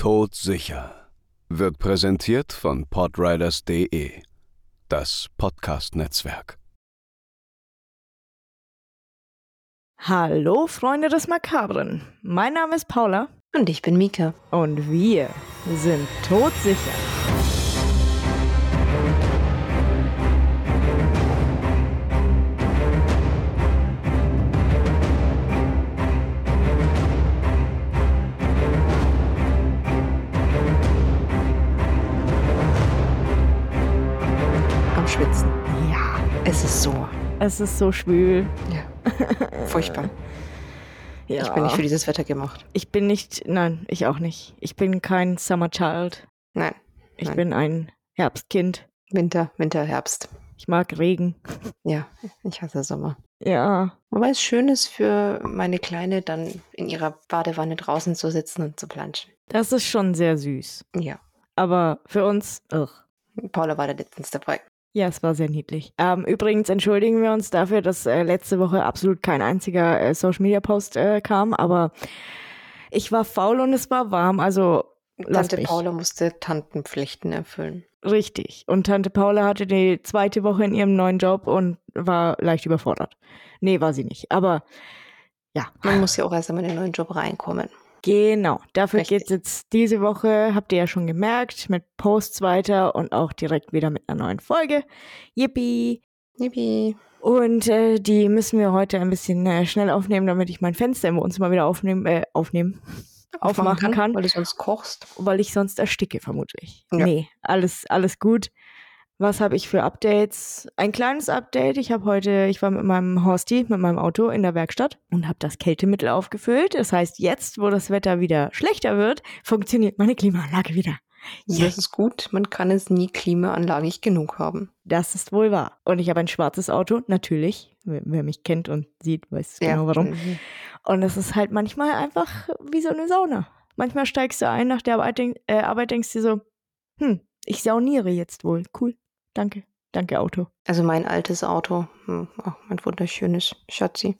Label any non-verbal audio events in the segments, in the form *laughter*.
Todsicher wird präsentiert von podriders.de, das Podcast-Netzwerk. Hallo Freunde des Makabren, mein Name ist Paula Und ich bin Mika. und wir sind todsicher. Es ist so schwül. Ja. Furchtbar. Ja. *laughs* Ich bin nicht für dieses Wetter gemacht. Ich bin nicht, nein, ich auch nicht. Ich bin kein Summer Child. Nein. Ich Nein. bin ein Herbstkind. Winter, Winter, Herbst. Ich mag Regen. Ja, ich hasse Sommer. Ja, Wobei es schön ist für meine Kleine, dann in ihrer Badewanne draußen zu sitzen und zu planschen. das ist schon sehr süß. Ja. Aber für uns, ugh. Paula war da letztens dabei. Ja, es war sehr niedlich. Ähm, übrigens entschuldigen wir uns dafür, dass äh, letzte Woche absolut kein einziger äh, Social Media Post äh, kam, aber ich war faul und es war warm, also Tante mich. Paula musste Tantenpflichten erfüllen. Richtig. Und Tante Paula hatte die zweite Woche in ihrem neuen Job und war leicht überfordert. Nee, war sie nicht. Aber ja, Man muss ja auch erst einmal in den neuen Job reinkommen. Genau. Dafür Richtig. geht's jetzt diese Woche, habt ihr ja schon gemerkt, mit Posts weiter und auch direkt wieder mit einer neuen Folge. Yippie! Yippie. Und äh, die müssen wir heute ein bisschen äh, schnell aufnehmen, damit ich mein Fenster im Wohnzimmer wieder aufnehmen, äh, aufnehmen, aufmachen kann, Weil du sonst kochst. weil ich sonst ersticke vermutlich. Ja. Nee, alles, alles gut. Was habe ich für Updates? Ein kleines Update. Ich habe heute, ich war mit meinem Horsty, mit meinem Auto in der Werkstatt und habe das Kältemittel aufgefüllt. Das heißt, jetzt, wo das Wetter wieder schlechter wird, funktioniert meine Klimaanlage wieder. Ja. Das ist gut. Man kann es nie klimaanlagig genug haben. Das ist wohl wahr. Und ich habe ein schwarzes Auto, natürlich. Wer, mich kennt und sieht, weiß genau warum. Mhm. Und es ist halt manchmal einfach wie so eine Sauna. Manchmal steigst du ein nach der Arbeit, äh, Arbeit denkst dir so, hm, ich sauniere jetzt wohl. Cool. Danke. Danke, Auto. Also mein altes Auto, hm, auch mein wunderschönes Schatzi,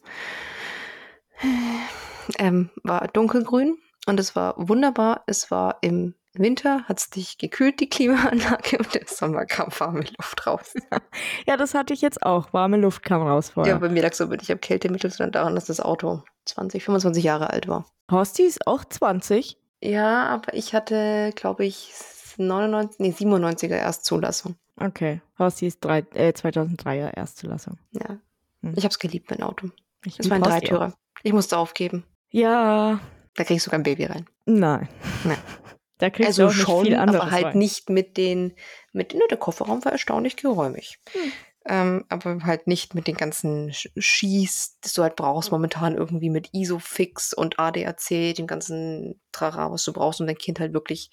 ähm, war dunkelgrün und es war wunderbar. Es war im Winter, hat es dich gekühlt, die Klimaanlage, und im Sommer kam warme Luft raus. *laughs* Ja, das hatte ich jetzt auch. Warme Luft kam raus vorher. Ja, bei mir lag so nicht am Kältemittel, sondern daran, dass das Auto 20, 25 Jahre alt war. Horsti ist auch 20. Ja, aber ich hatte, glaube ich, 99, nee, 97er Erstzulassung. Okay. Horsti ist drei, äh, 2003er Erstzulassung. Ja. Hm. Ich habe es geliebt, mein Auto. Ich Das war ein Dreitürer. Ich musste aufgeben. Ja, Da kriegst du kein Baby rein. nein. Nein. *laughs* Da kriegst Also du auch nicht schon, viel anderes aber halt rein. nicht mit den, mit, ne, der Kofferraum war erstaunlich geräumig. Hm. Ähm, aber halt nicht mit den ganzen Sch- Schieß, das du halt brauchst momentan irgendwie mit Isofix und ADAC, dem ganzen Trara, was du brauchst, um dein Kind halt wirklich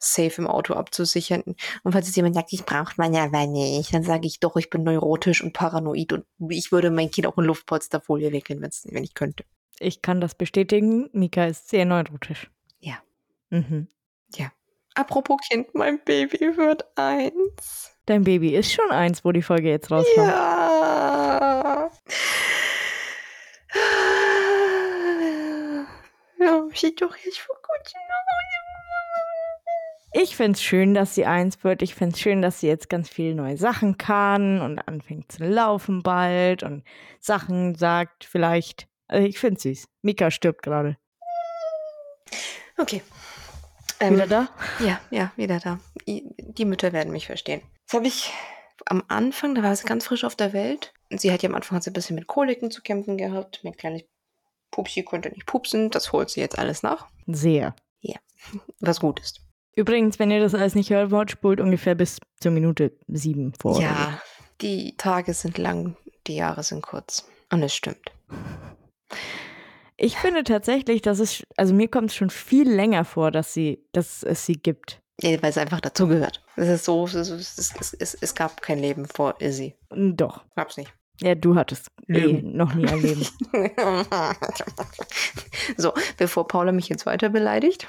safe im Auto abzusichern. Und falls jetzt jemand sagt, ich brauche man ja aber nicht, dann sage ich doch, ich bin neurotisch und paranoid und ich würde mein Kind auch in Luftpolsterfolie wickeln, wenn ich könnte. Ich kann das bestätigen. Mika ist sehr neurotisch. Ja. Mhm. Apropos Kind, mein Baby wird eins. Dein Baby ist schon eins, wo die Folge jetzt rauskommt. Ja. Ja, sieht doch jetzt vor kurzem Ich find's schön, dass sie eins wird. Ich find's schön, dass sie jetzt ganz viele neue Sachen kann und anfängt zu laufen bald und Sachen sagt vielleicht. Also ich find's süß. Mika stirbt gerade. Okay. Wieder da? Ja, ja, wieder da. Die Mütter werden mich verstehen. Das habe ich am Anfang, da war sie ganz frisch auf der Welt. Und sie hat ja am Anfang hat sie ein bisschen mit Koliken zu kämpfen gehabt. Mein kleines Pupsi konnte nicht pupsen. Das holt sie jetzt alles nach. Sehr. Was gut ist. Übrigens, wenn ihr das alles nicht hören wollt, spult ungefähr bis zur Minute sieben vor. Ja, die Tage sind lang, die Jahre sind kurz. Und es stimmt. Ich finde tatsächlich, dass es, also mir kommt es schon viel länger vor, dass sie, dass es sie gibt. Ja, weil es einfach dazugehört. Es ist so, es, es, es, es, es gab kein Leben vor Izzy. Doch. Gab's nicht. Ja, du hattest eh noch nie ein Leben. *laughs* so, bevor Paula mich jetzt weiter beleidigt,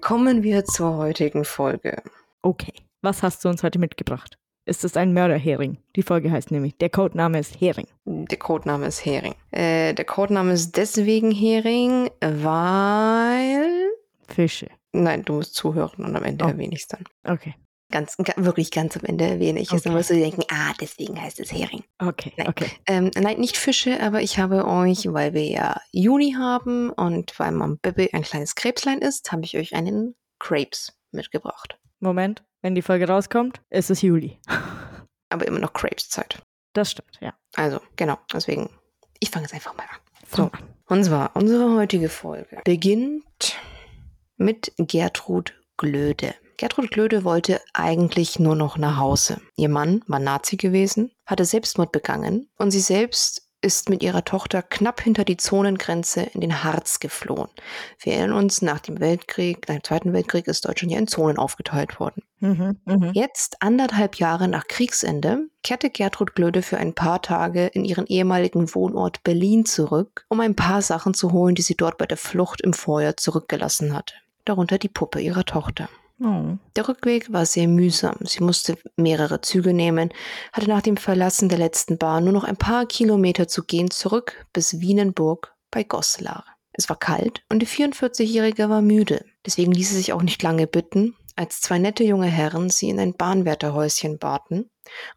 kommen wir zur heutigen Folge. Okay. Was hast du uns heute mitgebracht? Ist es ein Mörderhering? Die Folge heißt nämlich, der Codename ist Hering. Der Codename ist Hering. Äh, der Codename ist deswegen Hering, weil Fische. Nein, du musst zuhören und am Ende Oh. erwähne ich es dann. Okay. Ganz, ga- wirklich ganz am Ende erwähne ich es. Dann Okay. wirst du denken, ah, deswegen heißt es Hering. Okay. Nein. Okay. Ähm, nein, nicht Fische, aber ich habe euch, weil wir ja Juni haben und weil Mam Bibi ein kleines Krebslein ist, habe ich euch einen Crepes mitgebracht. Moment. Wenn die Folge rauskommt, ist es Juli. *laughs* Aber immer noch Crepes-Zeit. Das stimmt, ja. Also, genau, deswegen, ich fange jetzt einfach mal an. So. Und zwar, unsere heutige Folge beginnt mit Gertrud Glöde. Gertrud Glöde wollte eigentlich nur noch nach Hause. Ihr Mann war Nazi gewesen, hatte Selbstmord begangen und sie selbst ist mit ihrer Tochter knapp hinter die Zonengrenze in den Harz geflohen. Wir erinnern uns, nach dem Weltkrieg, nach dem Zweiten Weltkrieg ist Deutschland ja in Zonen aufgeteilt worden. Mhm. Mhm. Jetzt, anderthalb Jahre nach Kriegsende, kehrte Gertrud Glöde für ein paar Tage in ihren ehemaligen Wohnort Berlin zurück, um ein paar Sachen zu holen, die sie dort bei der Flucht im Vorjahr zurückgelassen hatte. Darunter die Puppe ihrer Tochter. Oh. Der Rückweg war sehr mühsam. Sie musste mehrere Züge nehmen, hatte nach dem Verlassen der letzten Bahn nur noch ein paar Kilometer zu gehen zurück bis Wienenburg bei Goslar. Es war kalt und die 44-Jährige war müde. Deswegen ließ sie sich auch nicht lange bitten, als zwei nette junge Herren sie in ein Bahnwärterhäuschen baten,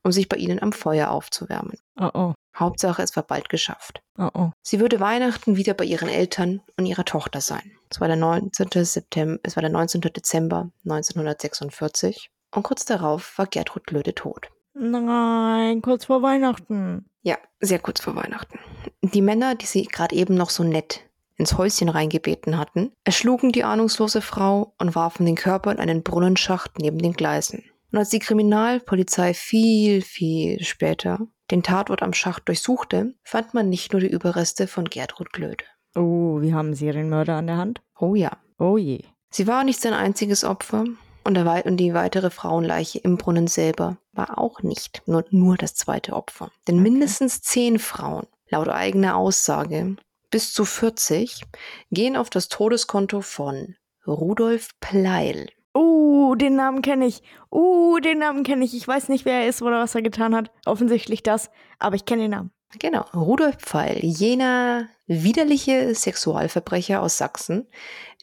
um sich bei ihnen am Feuer aufzuwärmen. Oh oh. Hauptsache, es war bald geschafft. Oh oh. Sie würde Weihnachten wieder bei ihren Eltern und ihrer Tochter sein. Es war der 19. September, es war der 19. Dezember 1946 und kurz darauf war Gertrud Glöde tot. Nein, kurz vor Weihnachten. Ja, sehr kurz vor Weihnachten. Die Männer, die sie gerade eben noch so nett ins Häuschen reingebeten hatten, erschlugen die ahnungslose Frau und warfen den Körper in einen Brunnenschacht neben den Gleisen. Und als die Kriminalpolizei viel, viel später den Tatort am Schacht durchsuchte, fand man nicht nur die Überreste von Gertrud Glöde. Oh, wir haben Serienmörder an der Hand. Oh ja, Oh je. Sie war nicht sein einziges Opfer und, und die weitere Frauenleiche im Brunnen selber war auch nicht nur, nur das zweite Opfer. Denn Okay. mindestens zehn Frauen, laut eigener Aussage, bis zu 40, gehen auf das Todeskonto von Rudolf Pleil. Uh, den Namen kenne ich. Uh, den Namen kenne ich. Ich weiß nicht, wer er ist oder was er getan hat. Offensichtlich das, aber ich kenne den Namen. Genau, Rudolf Pfeil, jener widerliche Sexualverbrecher aus Sachsen,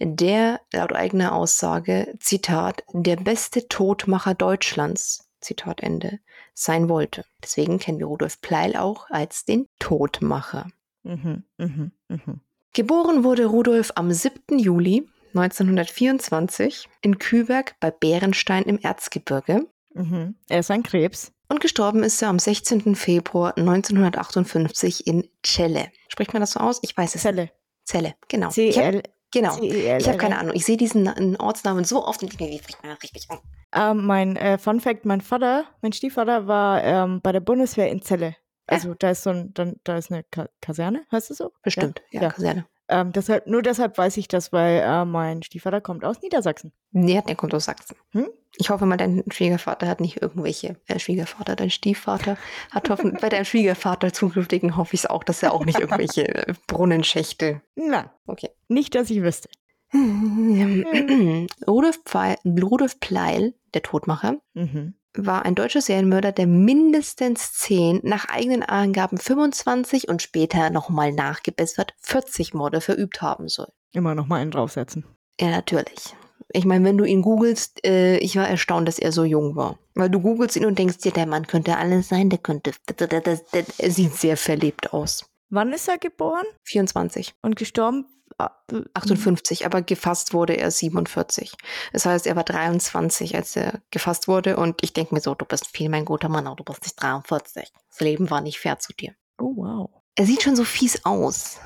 der laut eigener Aussage, Zitat, der beste Todmacher Deutschlands, Zitat Ende, sein wollte. Deswegen kennen wir Rudolf Pleil auch als den Todmacher. Mhm, mhm, mhm. Geboren wurde Rudolf am 7. Juli 1924 in Küberg bei Bärenstein im Erzgebirge Mhm. Er ist ein Krebs. und gestorben ist er am 16. Februar 1958 in Celle. Spricht man das so aus? Ich weiß es Zelle. Celle, genau. Ich C-L. genau. C-E-L-L-E. Ich habe keine Ahnung. Ich sehe diesen Na- Ortsnamen so oft und denke mir, wie spricht man das richtig aus? Ähm, mein äh, Fun Fact: Mein Vater, mein Stiefvater, war ähm, bei der Bundeswehr in Celle. Also da ist so ein, dann, da ist eine Ka Kaserne, heißt es so? Bestimmt, ja, Ja. Kaserne. Ähm, deshalb, nur deshalb weiß ich das, weil äh, mein Stiefvater kommt aus Niedersachsen. Nee, der kommt aus Sachsen. Hm? Ich hoffe mal, dein Schwiegervater hat nicht irgendwelche, äh, Schwiegervater, dein Stiefvater hat hoffen, bei deinem Schwiegervater zukünftigen hoffe ich es auch, dass er auch nicht irgendwelche äh, Brunnenschächte. Nein, Okay. nicht, dass ich wüsste. *clears throat* Rudolf, Pfeil, Rudolf Pleil, der Todmacher, Mhm. War ein deutscher Serienmörder, der mindestens 10, nach eigenen Angaben 25 und später nochmal nachgebessert 40 Morde verübt haben soll. Immer noch mal einen draufsetzen. Ja, natürlich. Ich meine, wenn du ihn googelst, äh, ich war erstaunt, dass er so jung war. Weil du googelst ihn und denkst dir, der Mann könnte alles sein, der könnte. Er sieht sehr verlebt aus. Wann ist er geboren 24, und gestorben? Ah, äh, 58, aber gefasst wurde er 47. Das heißt, er war 23, als er gefasst wurde. Und ich denke mir so, du bist viel mein guter Mann, aber du bist nicht 43. Das Leben war nicht fair zu dir. Oh, wow. Er sieht schon so fies aus.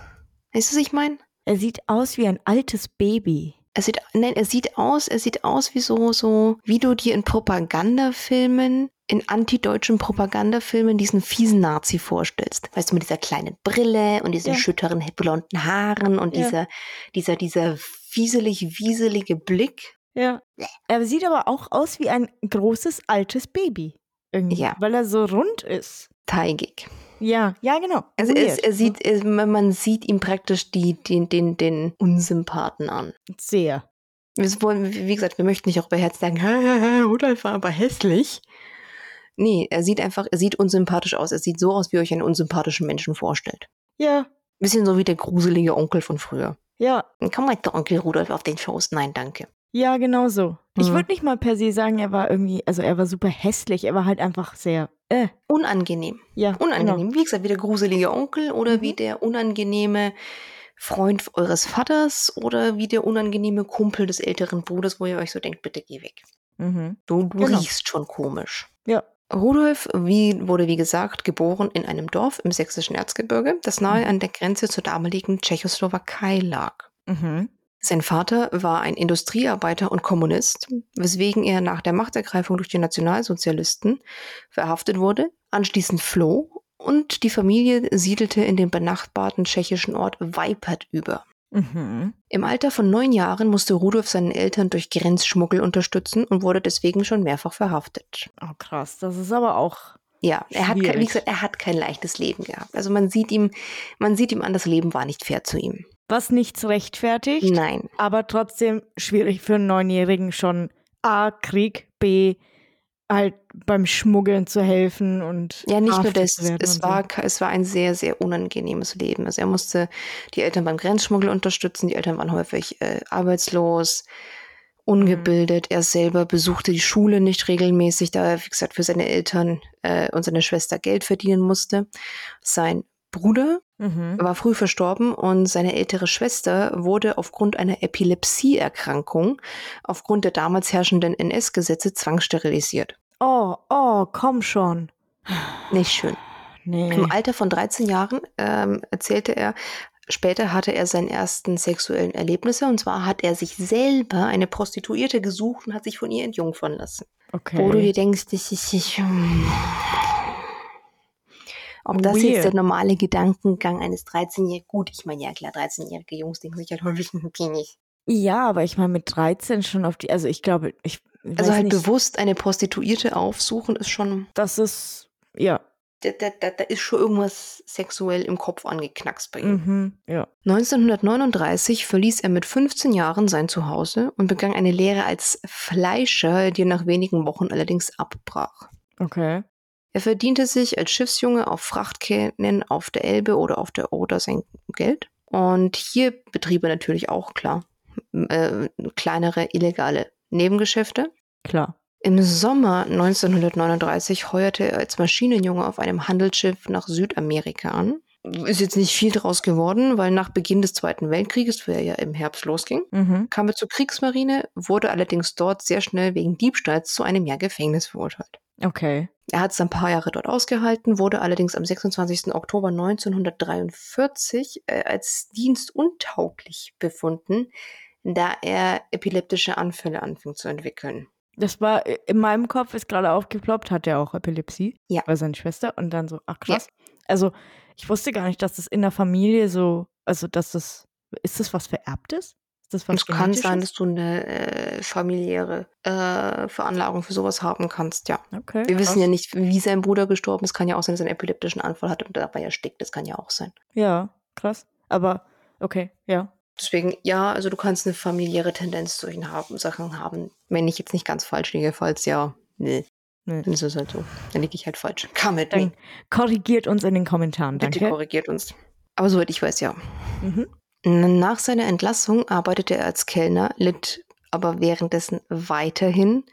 Weißt du, was ich meine? Er sieht aus wie ein altes Baby. Er sieht, nein, er sieht aus, er sieht aus wie so, so, wie du dir in Propagandafilmen, in antideutschen Propagandafilmen diesen fiesen Nazi vorstellst. Weißt du, mit dieser kleinen Brille und diesen Ja. schütteren, blonden Haaren und Ja. dieser, dieser, dieser fieselig, wieselige Blick. Ja. Er sieht aber auch aus wie ein großes altes Baby. Irgendwie, Ja. Weil er so rund ist. Teigig. Ja, ja, genau. Also es, er sieht, er, man sieht ihm praktisch die, den, den, den Unsympathen an. Sehr. Wir wollen, wie gesagt, wir möchten nicht auch bei Herz sagen, "Hä, hä, hä, Rudolf war aber hässlich. Nee, er sieht einfach, er sieht unsympathisch aus. Er sieht so aus, wie ihr euch einen unsympathischen Menschen vorstellt. Ja, Bisschen so wie der gruselige Onkel von früher. Ja, Komm mal, der Onkel Rudolf auf den Schoß. Nein, danke. Ja, genau so. Ich Mhm. würde nicht mal per se sagen, er war irgendwie, also er war super hässlich, er war halt einfach sehr, äh, Unangenehm. ja. Unangenehm. Wie gesagt, wie der gruselige Onkel oder Mhm. wie der unangenehme Freund eures Vaters oder wie der unangenehme Kumpel des älteren Bruders, wo ihr euch so denkt, bitte geh weg. Genau. Mhm. Du, du Genau. riechst schon komisch. Ja. Rudolf wie, wurde, wie gesagt, geboren in einem Dorf im sächsischen Erzgebirge, das nahe Mhm. an der Grenze zur damaligen Tschechoslowakei lag. Mhm. Sein Vater war ein Industriearbeiter und Kommunist, weswegen er nach der Machtergreifung durch die Nationalsozialisten verhaftet wurde, anschließend floh und die Familie siedelte in den benachbarten tschechischen Ort Weipert über. Mhm. Im Alter von neun Jahren musste Rudolf seinen Eltern durch Grenzschmuggel unterstützen und wurde deswegen schon mehrfach verhaftet. Oh, krass. Das ist aber auch. Ja, er hat, kein, wie gesagt, er hat kein leichtes Leben gehabt. Also man sieht ihm, man sieht ihm an, das Leben war nicht fair zu ihm. Was nichts rechtfertigt, Nein. aber trotzdem schwierig für einen Neunjährigen schon A, Krieg, B, halt beim Schmuggeln zu helfen und. Ja, nicht nur das. Es war, ke- es war ein sehr, sehr unangenehmes Leben. Also er musste die Eltern beim Grenzschmuggel unterstützen. Die Eltern waren häufig äh, arbeitslos, ungebildet. Er selber besuchte die Schule nicht regelmäßig, da er, wie gesagt, für seine Eltern äh, und seine Schwester Geld verdienen musste. Sein Bruder so. Mhm. war früh verstorben und seine ältere Schwester wurde aufgrund einer Epilepsieerkrankung aufgrund der damals herrschenden NS-Gesetze zwangssterilisiert. Oh, oh, komm schon. Nicht schön. Nee. Im Alter von 13 Jahren ähm, erzählte er, später hatte er seinen ersten sexuellen Erlebnisse und zwar hat er sich selber eine Prostituierte gesucht und hat sich von ihr entjungfern lassen. Okay. Wo du dir denkst, das ist nicht. Ob das Weird. jetzt der normale Gedankengang eines 13-Jährigen, gut, ich meine, ja klar, 13-jährige Jungs denken sich halt häufig ein Penis. Ja, aber ich meine mit 13 schon auf die, also ich glaube, ich Also halt nicht, bewusst eine Prostituierte aufsuchen ist schon, das ist, ja, da, da, da, da ist schon irgendwas sexuell im Kopf angeknackst bei ihm. mhm, ja. 1939 verließ er mit 15 Jahren sein Zuhause und begann eine Lehre als Fleischer, die er nach wenigen Wochen allerdings abbrach. Okay. Er verdiente sich als Schiffsjunge auf Frachtkähnen auf der Elbe oder auf der Oder sein Geld. Und hier betrieb er natürlich auch, klar, äh, kleinere illegale Nebengeschäfte. Klar. Im Sommer 1939 heuerte er als Maschinenjunge auf einem Handelsschiff nach Südamerika an. Ist jetzt nicht viel draus geworden, weil nach Beginn des Zweiten Weltkrieges, wo er ja im Herbst losging, Mhm. kam er zur Kriegsmarine, wurde allerdings dort sehr schnell wegen Diebstahls zu einem Jahr Gefängnis verurteilt. Okay. Er hat es ein paar Jahre dort ausgehalten, wurde allerdings am 26. Oktober 1943 äh, als dienstuntauglich befunden, da er epileptische Anfälle anfing zu entwickeln. Das war äh, in meinem Kopf ist gerade aufgeploppt, hat er auch Epilepsie? Ja. War seine Schwester und dann so, ach krass. Also, ich wusste gar nicht, dass das in der Familie so, also dass das, ist das was Vererbtes? Ist das was Es kann sein, dass du eine äh, familiäre äh, Veranlagung für sowas haben kannst, ja. Okay. Wir wissen krass. ja nicht, wie sein Bruder gestorben ist. Kann ja auch sein, dass er einen epileptischen Anfall hatte und dabei erstickt. Das kann ja auch sein. Ja, krass. Aber, okay, ja. Deswegen, ja, also du kannst eine familiäre Tendenz zu solchen haben, Sachen haben. Wenn ich jetzt nicht ganz falsch liege, falls ja, nee. Nee. Dann ist halt so. Dann liege ich halt falsch. Come mit Dann me. korrigiert uns in den Kommentaren, Bitte danke. korrigiert uns. Aber soweit ich weiß, ja. Mhm. Nach seiner Entlassung arbeitete er als Kellner, litt aber währenddessen weiterhin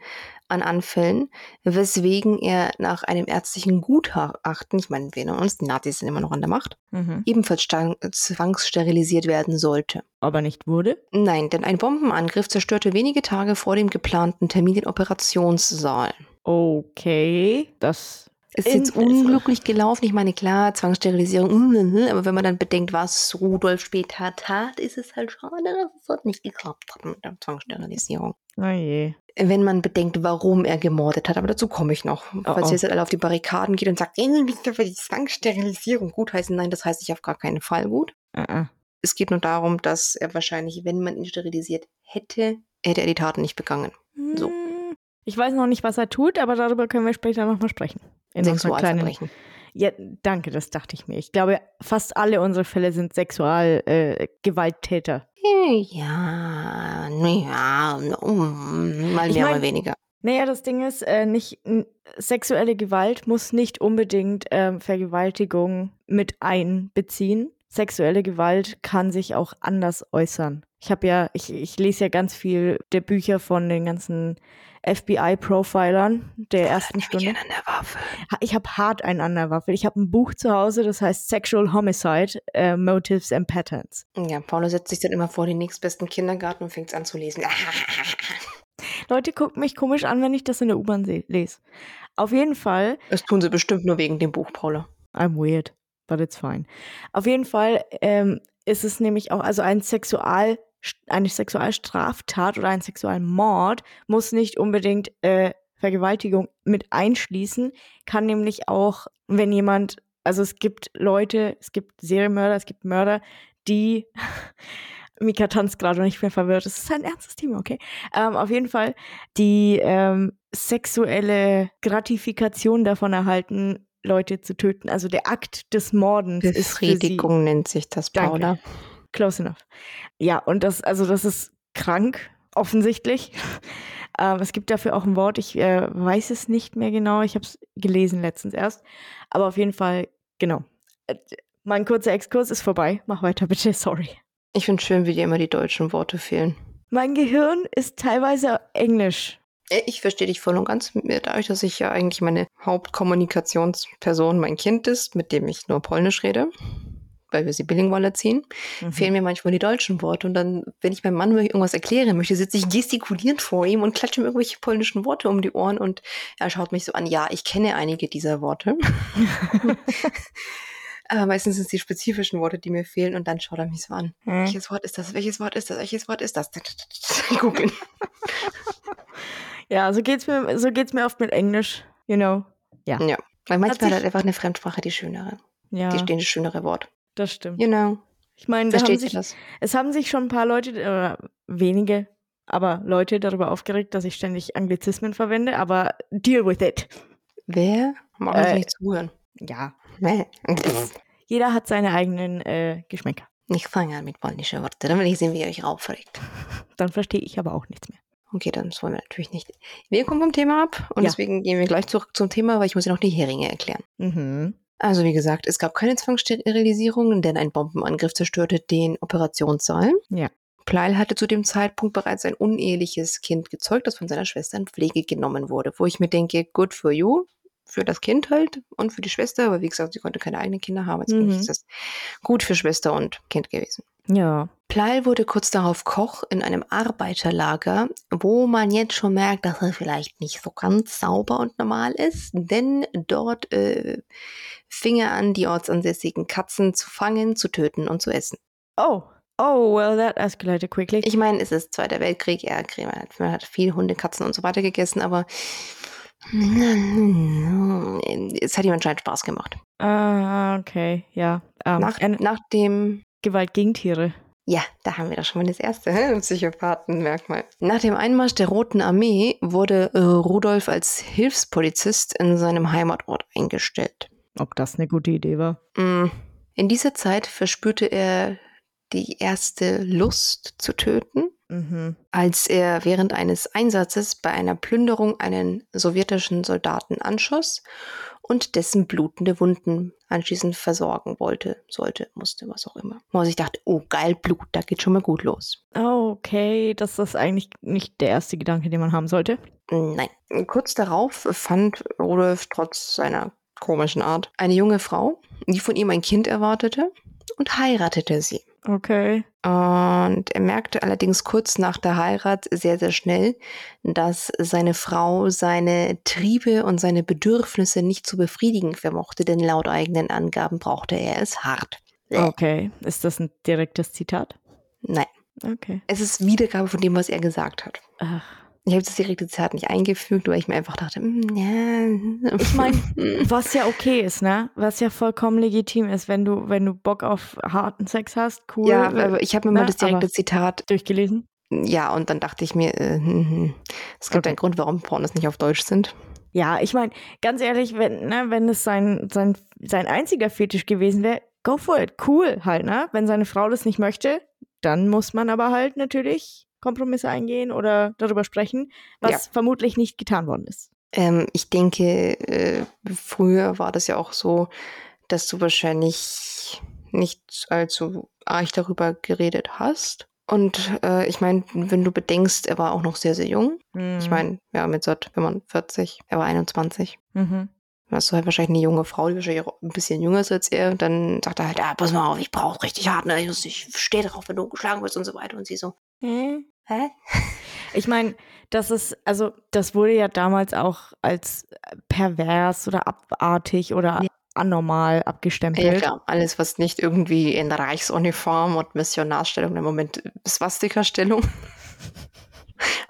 an Anfällen, weswegen er nach einem ärztlichen Gutachten, ich meine, wir erinnern uns, die Nazis sind immer noch an der Macht, Mhm. ebenfalls zwangssterilisiert werden sollte. Aber nicht wurde? Nein, denn ein Bombenangriff zerstörte wenige Tage vor dem geplanten Termin den Operationssaal. Okay, das Ist jetzt unglücklich gelaufen. Ich meine, klar, Zwangssterilisierung, mm, aber wenn man dann bedenkt, was Rudolf später tat, ist es halt schade, dass es dort nicht geklappt hat mit der Zwangssterilisierung. Oh je. Wenn man bedenkt, warum er gemordet hat, aber dazu komme ich noch. Falls oh. ihr jetzt alle auf die Barrikaden geht und sagt, du bist doch für die Zwangssterilisierung gutheißen, nein, das heißt ich auf gar keinen Fall gut. Uh Es geht nur darum, dass er wahrscheinlich, wenn man ihn sterilisiert hätte, hätte er die Taten nicht begangen. So. Ich weiß noch nicht, was er tut, aber darüber können wir später nochmal sprechen. In kleinen. Sexualverbrechen. Ja, danke, das dachte ich mir. Ich glaube, fast alle unsere Fälle sind Sexualgewalttäter. Äh, Gewalttäter. Ja, naja, um, mal Ich mehr, mein- mal weniger. Naja, das Ding ist, äh, nicht, sexuelle Gewalt muss nicht unbedingt ähm, Vergewaltigung mit einbeziehen. sexuelle Gewalt kann sich auch anders äußern. Ich habe ja, ich, ich lese ja ganz viel der Bücher von den ganzen FBI-Profilern der ersten Stunde. Waffe. Ich habe hart einen an der Waffel. Ich habe ein Buch zu Hause, das heißt Sexual Homicide, äh, Motives and Patterns. Ja, Paula setzt sich dann immer vor den nächstbesten Kindergarten und fängt an zu lesen. *laughs* Leute gucken mich komisch an, wenn ich das in der U-Bahn lese. Auf jeden Fall. Das tun sie bestimmt nur wegen dem Buch, Paula. I'm weird, but it's fine. Auf jeden Fall ähm, ist es nämlich auch, also ein Sexual, eine Sexualstraftat oder ein Sexualmord muss nicht unbedingt äh, Vergewaltigung mit einschließen, kann nämlich auch, wenn jemand, also es gibt Leute, es gibt Serienmörder, es gibt Mörder, die *laughs* Mika tanzt gerade und ich bin verwirrt. Das ist ein ernstes Thema, okay? Ähm, auf jeden Fall, die ähm, sexuelle Gratifikation davon erhalten, Leute zu töten. Also der Akt des Mordens ist für sie. nennt sich das, Paula. Danke. Close enough. Ja, und das, also das ist krank, offensichtlich. *laughs* ähm, es gibt dafür auch ein Wort, ich äh, weiß es nicht mehr genau, ich habe es gelesen letztens erst. Aber auf jeden Fall, genau. Äh, mein kurzer Exkurs ist vorbei. Mach weiter bitte, *laughs* sorry. Ich finde schön, wie dir immer die deutschen Worte fehlen. Mein Gehirn ist teilweise Englisch. Äh, ich verstehe dich voll und ganz. Dadurch, dass ich ja eigentlich meine Hauptkommunikationsperson mein Kind ist, mit dem ich nur Polnisch rede, weil wir sie bilingual erziehen, mhm. fehlen mir manchmal die deutschen Worte. Und dann, wenn ich meinem Mann irgendwas erklären möchte, sitze ich gestikulierend vor ihm und klatsche ihm irgendwelche polnischen Worte um die Ohren und er schaut mich so an, ja, ich kenne einige dieser Worte. *laughs* *laughs* Aber meistens sind es die spezifischen Worte, die mir fehlen und dann schaut er mich so an. Hm. Welches Wort ist das? Welches Wort ist das? Welches Wort ist das? *laughs* Googeln. ja, so geht's mir, so geht's mir oft mit Englisch, you know. Ja. Ja. Weil manchmal hat einfach eine Fremdsprache die schönere. Ja. Die stehen das schönere Wort. Das stimmt. Know. Ich meine, da haben sich, das? es haben sich schon ein paar Leute, oder wenige, aber Leute darüber aufgeregt, dass ich ständig Anglizismen verwende, aber deal with it. Wer? Mag äh, nicht zuhören. Ja, Jeder hat seine eigenen äh, Geschmäcker. Ich fange an mit polnischen Worten, dann will ich sehen, wie ihr euch aufregt. *laughs* Dann verstehe ich aber auch nichts mehr. Okay, dann wollen wir natürlich nicht. Wir kommen vom Thema ab und ja. deswegen gehen wir gleich zurück zum Thema, weil ich muss ja noch die Heringe erklären. Mhm. Also wie gesagt, es gab keine Zwangssterilisierung, denn ein Bombenangriff zerstörte den Operationssaal. Ja. Pleil hatte zu dem Zeitpunkt bereits ein uneheliches Kind gezeugt, das von seiner Schwester in Pflege genommen wurde. Wo ich mir denke, good for you, für das Kind halt und für die Schwester, aber wie gesagt, sie konnte keine eigenen Kinder haben. Jetzt mhm. ist das gut für Schwester und Kind gewesen. Ja. Pleil wurde kurz darauf Koch in einem Arbeiterlager, wo man jetzt schon merkt, dass er vielleicht nicht so ganz sauber und normal ist, denn dort äh, fing er an, die ortsansässigen Katzen zu fangen, zu töten und zu essen. Oh. Oh, well, that escalated quickly. Ich meine, es ist Zweiter Weltkrieg, er, man hat viel Hunde, Katzen und so weiter gegessen, aber *laughs* es hat ihm anscheinend Spaß gemacht. Ah, okay, ja. Um, ähm, nach, nach dem Gewalt gegen Tiere. Ja, da haben wir doch schon mal das erste *laughs* Psychopathenmerkmal. Nach dem Einmarsch der Roten Armee wurde äh, Rudolf als Hilfspolizist in seinem Heimatort eingestellt. Ob das eine gute Idee war? Mm. In dieser Zeit verspürte er die erste Lust zu töten Mhm. als er während eines Einsatzes bei einer Plünderung einen sowjetischen Soldaten anschoss und dessen blutende Wunden anschließend versorgen wollte, sollte, musste, was auch immer. Und ich dachte, oh geil, Blut, da geht schon mal gut los. Okay, das ist eigentlich nicht der erste Gedanke, den man haben sollte. Nein. Kurz darauf fand Rudolf trotz seiner komischen Art eine junge Frau, die von ihm ein Kind erwartete und heiratete sie. Okay. Und er merkte allerdings kurz nach der Heirat sehr, sehr schnell, dass seine Frau seine Triebe und seine Bedürfnisse nicht zu befriedigen vermochte, denn laut eigenen Angaben brauchte er es hart. Okay. Ist das ein direktes Zitat? Nein. Okay. Es ist Wiedergabe von dem, was er gesagt hat. Ach. Ich habe das direkte Zitat nicht eingefügt, weil ich mir einfach dachte, mm, ja. Ich meine, *laughs* was ja okay ist, ne? Was ja vollkommen legitim ist, wenn du, wenn du Bock auf harten Sex hast, cool. Ja, aber ich habe mir ne? mal das direkte aber Zitat durchgelesen. Ja, und dann dachte ich mir, äh, hm, hm. es gibt okay. einen Grund, warum Pornos nicht auf Deutsch sind. Ja, ich meine, ganz ehrlich, wenn, ne, wenn es sein, sein, sein einziger Fetisch gewesen wäre, go for it. Cool halt, ne? Wenn seine Frau das nicht möchte, dann muss man aber halt natürlich Kompromisse eingehen oder darüber sprechen, was ja. vermutlich nicht getan worden ist. Ähm, ich denke, äh, früher war das ja auch so, dass du wahrscheinlich nicht allzu arg darüber geredet hast. Und äh, ich meine, wenn du bedenkst, er war auch noch sehr, sehr jung. Mhm. Ich meine, ja, mit so 45, er war 21. Mhm. Hast du halt wahrscheinlich eine junge Frau, die wahrscheinlich auch ein bisschen jünger ist als er. Und dann sagt er halt, ah, pass mal auf, ich brauche richtig hart, ne? Ich, ich stehe darauf, wenn du geschlagen wirst und so weiter. Und sie so, Hä? hä? *laughs* Ich meine, das ist, also, das wurde ja damals auch als pervers oder abartig oder Ja. anormal Ja, abgestempelt. klar. Alles, was nicht irgendwie in Reichsuniform und Missionarstellung, im Moment Swastika-Stellung. *laughs*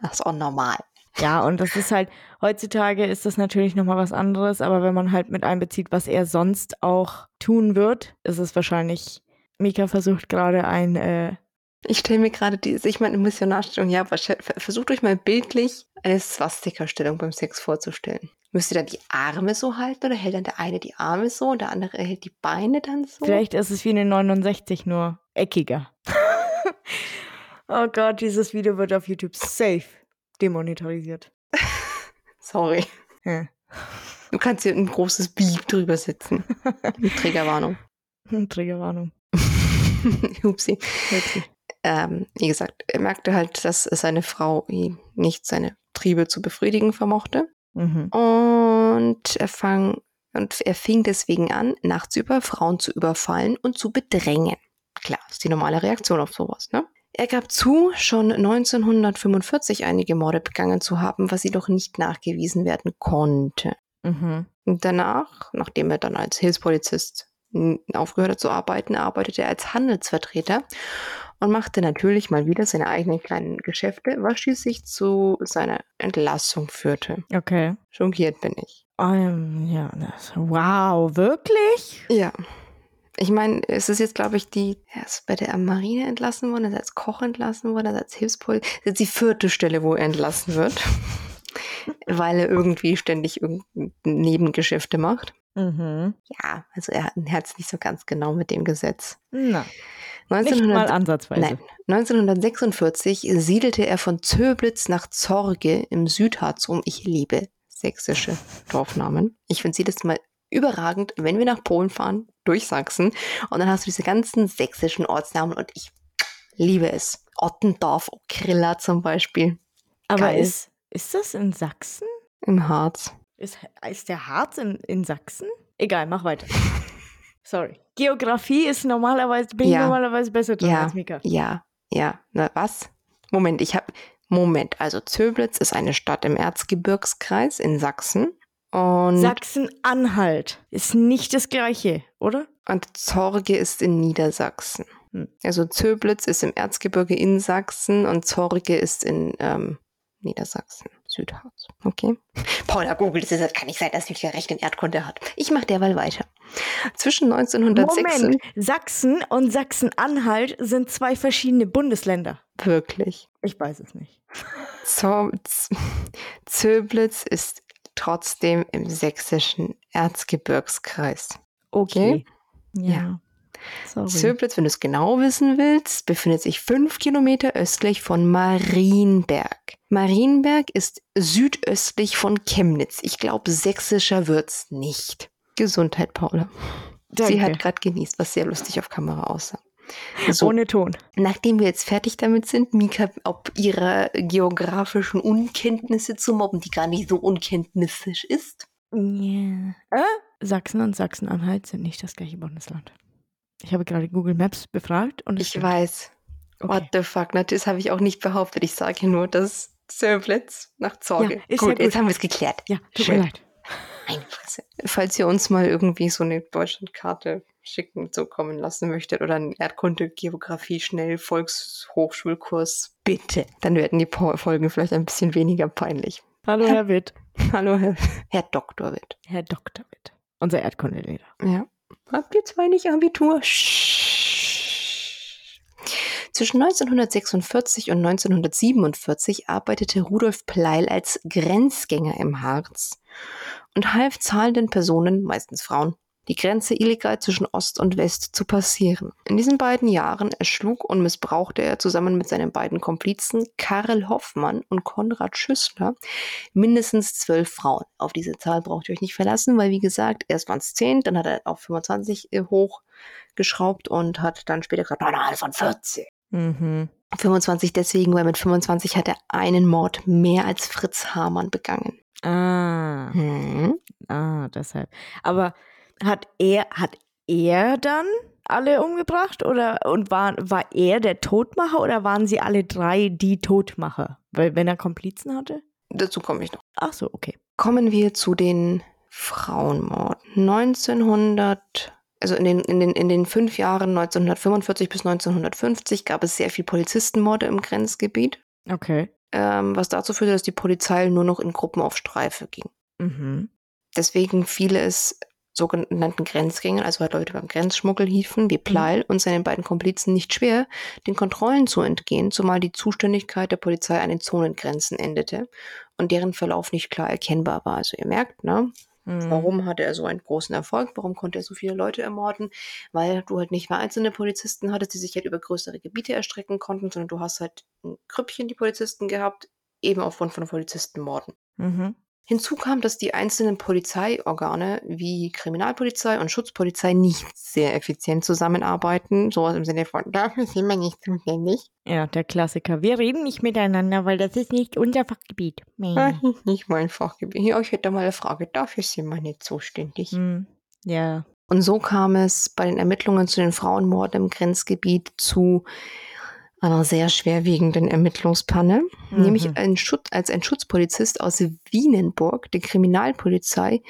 Das ist auch normal. Ja, und das ist halt, heutzutage ist das natürlich nochmal was anderes, aber wenn man halt mit einbezieht, was er sonst auch tun wird, ist es wahrscheinlich, Mika versucht gerade ein, äh, Ich stelle mir gerade diese, ich meine, Missionarstellung, ja, aber versucht euch mal bildlich eine Swastika-Stellung beim Sex vorzustellen. Müsst ihr dann die Arme so halten oder hält dann der eine die Arme so und der andere hält die Beine dann so? vielleicht ist es wie eine 69, nur eckiger. *laughs* oh Gott, dieses Video wird auf YouTube safe demonetarisiert. *laughs* Sorry. Ja. Du kannst hier ein großes Beep drüber setzen. *laughs* Mit Triggerwarnung. Triggerwarnung. Upsi. Wirklich. Ähm, wie gesagt, er merkte halt, dass seine Frau ihm nicht seine Triebe zu befriedigen vermochte. Mhm. Und er, fang, und er fing deswegen an, nachts über Frauen zu überfallen und zu bedrängen. Klar, ist die normale Reaktion auf sowas, ne? Er gab zu, schon 1945 einige Morde begangen zu haben, was jedoch nicht nachgewiesen werden konnte. Mhm. Danach, nachdem er dann als Hilfspolizist aufgehört hat zu arbeiten, arbeitete er als Handelsvertreter und machte natürlich mal wieder seine eigenen kleinen Geschäfte, was schließlich zu seiner Entlassung führte. Okay. Schockiert bin ich. Ähm, ja, das, wow, wirklich? Ja. Ich meine, es ist jetzt, glaube ich, die, er ist bei der Marine entlassen worden, er ist als Koch entlassen worden, er ist als Hilfspolizist. Das ist jetzt die vierte Stelle, wo er entlassen wird. *laughs* Weil er irgendwie ständig Nebengeschäfte macht. Mhm. Ja, also er hat es nicht so ganz genau mit dem Gesetz. Na, nicht 1900 mal ansatzweise. Nein. 1946 siedelte er von Zöblitz nach Zorge im Südharz um. Ich liebe sächsische Dorfnamen. Ich finde sie das mal überragend, wenn wir nach Polen fahren, durch Sachsen. Und dann hast du diese ganzen sächsischen Ortsnamen und ich liebe es. Ottendorf, Okrilla zum Beispiel Aber geil. ist, ist das in Sachsen? im Harz. Ist, ist der Harz in, in Sachsen? Egal, mach weiter. *laughs* Sorry. Geografie ist normalerweise, bin ich Ja. normalerweise besser drin Ja. als Mika. Ja, ja. Na, was? Moment, ich habe. Moment, also Zöblitz ist eine Stadt im Erzgebirgskreis in Sachsen. Und Sachsen-Anhalt ist nicht das gleiche, oder? Und Zorge ist in Niedersachsen. Hm. Also Zöblitz ist im Erzgebirge in Sachsen und Zorge ist in ähm, Niedersachsen, Südharz. Okay. Paula googelt es, das kann nicht sein, dass sie ja recht in Erdkunde hat. Ich mache derweil weiter. Zwischen 1906 Moment, Sachsen und Sachsen-Anhalt sind zwei verschiedene Bundesländer. wirklich. Ich weiß es nicht. Z Zöblitz ist trotzdem im sächsischen Erzgebirgskreis. Okay. Ja. Ja. Sorry. Zöblitz, wenn du es genau wissen willst, befindet sich fünf Kilometer östlich von Marienberg. Marienberg ist südöstlich von Chemnitz. Ich glaube, sächsischer wird's nicht. Gesundheit, Paula. Sie Danke. hat gerade genießt, was sehr lustig auf Kamera aussah. So, Ohne Ton. nachdem wir jetzt fertig damit sind, Mika, ob ihrer geografischen Unkenntnisse zu mobben, die gar nicht so unkenntnissisch ist. Ja. Äh? Sachsen und Sachsen-Anhalt sind nicht das gleiche Bundesland. Ich habe gerade Google Maps befragt und Ich stimmt. weiß. What Okay. the fuck? Na, Das habe ich auch nicht behauptet. Ich sage nur, dass Zöblitz nach Zorge. Ja, ist gut, gut. jetzt haben wir es geklärt. Ja, tut Schön. mir leid. Falls ihr uns mal irgendwie so eine Deutschlandkarte schicken, zukommen lassen möchtet oder einen Erdkunde, Geografie, schnell Volkshochschulkurs, bitte. Dann werden die Folgen vielleicht ein bisschen weniger peinlich. Hallo, Herr Witt. *laughs* Hallo, Herr, Herr Dr. Witt. Herr Dr. Witt. Unser Erdkundelehrer. Ja. Habt ihr zwei nicht Abitur? Zwischen 1946 und 1947 arbeitete Rudolf Pleil als Grenzgänger im Harz und half zahlenden Personen, meistens Frauen, die Grenze illegal zwischen Ost und West zu passieren. In diesen beiden Jahren erschlug und missbrauchte er zusammen mit seinen beiden Komplizen Karl Hoffmann und Konrad Schüssler mindestens zwölf Frauen. Auf diese Zahl braucht ihr euch nicht verlassen, weil wie gesagt, erst waren es zehn, dann hat er auf 25 hoch geschraubt und hat dann später gesagt, nein, nein, von 40. Mhm. 25 deswegen, weil mit 25 hat er einen Mord mehr als Fritz Hamann begangen. Ah. Hm. Ah, deshalb. Aber hat er, hat er dann alle umgebracht oder und war, war er der Todmacher oder waren sie alle drei die Todmacher? Weil wenn er Komplizen hatte? Dazu komme ich noch. Ach so, okay. Kommen wir zu den Frauenmorden. 1900, also in den, in den, in den fünf Jahren 1945 bis 1950 gab es sehr viel Polizistenmorde im Grenzgebiet, Okay. ähm, was dazu führte, dass die Polizei nur noch in Gruppen auf Streife ging. Mhm. Deswegen fiel es sogenannten Grenzgängern, also halt Leute beim Grenzschmuggel hiefen, wie Pleil und seinen beiden Komplizen nicht schwer, den Kontrollen zu entgehen, zumal die Zuständigkeit der Polizei an den Zonengrenzen endete und deren Verlauf nicht klar erkennbar war. Also ihr merkt, ne? Mhm. Warum hatte er so einen großen Erfolg? Warum konnte er so viele Leute ermorden? Weil du halt nicht mehr einzelne Polizisten hattest, die sich halt über größere Gebiete erstrecken konnten, sondern du hast halt ein Krüppchen die Polizisten gehabt, eben aufgrund von Polizistenmorden. Mhm. Hinzu kam, dass die einzelnen Polizeiorgane wie Kriminalpolizei und Schutzpolizei nicht sehr effizient zusammenarbeiten. Sowas im Sinne von, dafür sind wir nicht zuständig. Ja, der Klassiker. Wir reden nicht miteinander, weil das ist nicht unser Fachgebiet. Das ist nicht mein Fachgebiet. Ja, ich hätte mal eine Frage, dafür sind wir nicht zuständig. Hm. Ja. Und so kam es bei den Ermittlungen zu den Frauenmorden im Grenzgebiet zu einer sehr schwerwiegenden Ermittlungspanne, Mhm. nämlich ein Schutz, als ein Schutzpolizist aus Wienenburg die Kriminalpolizei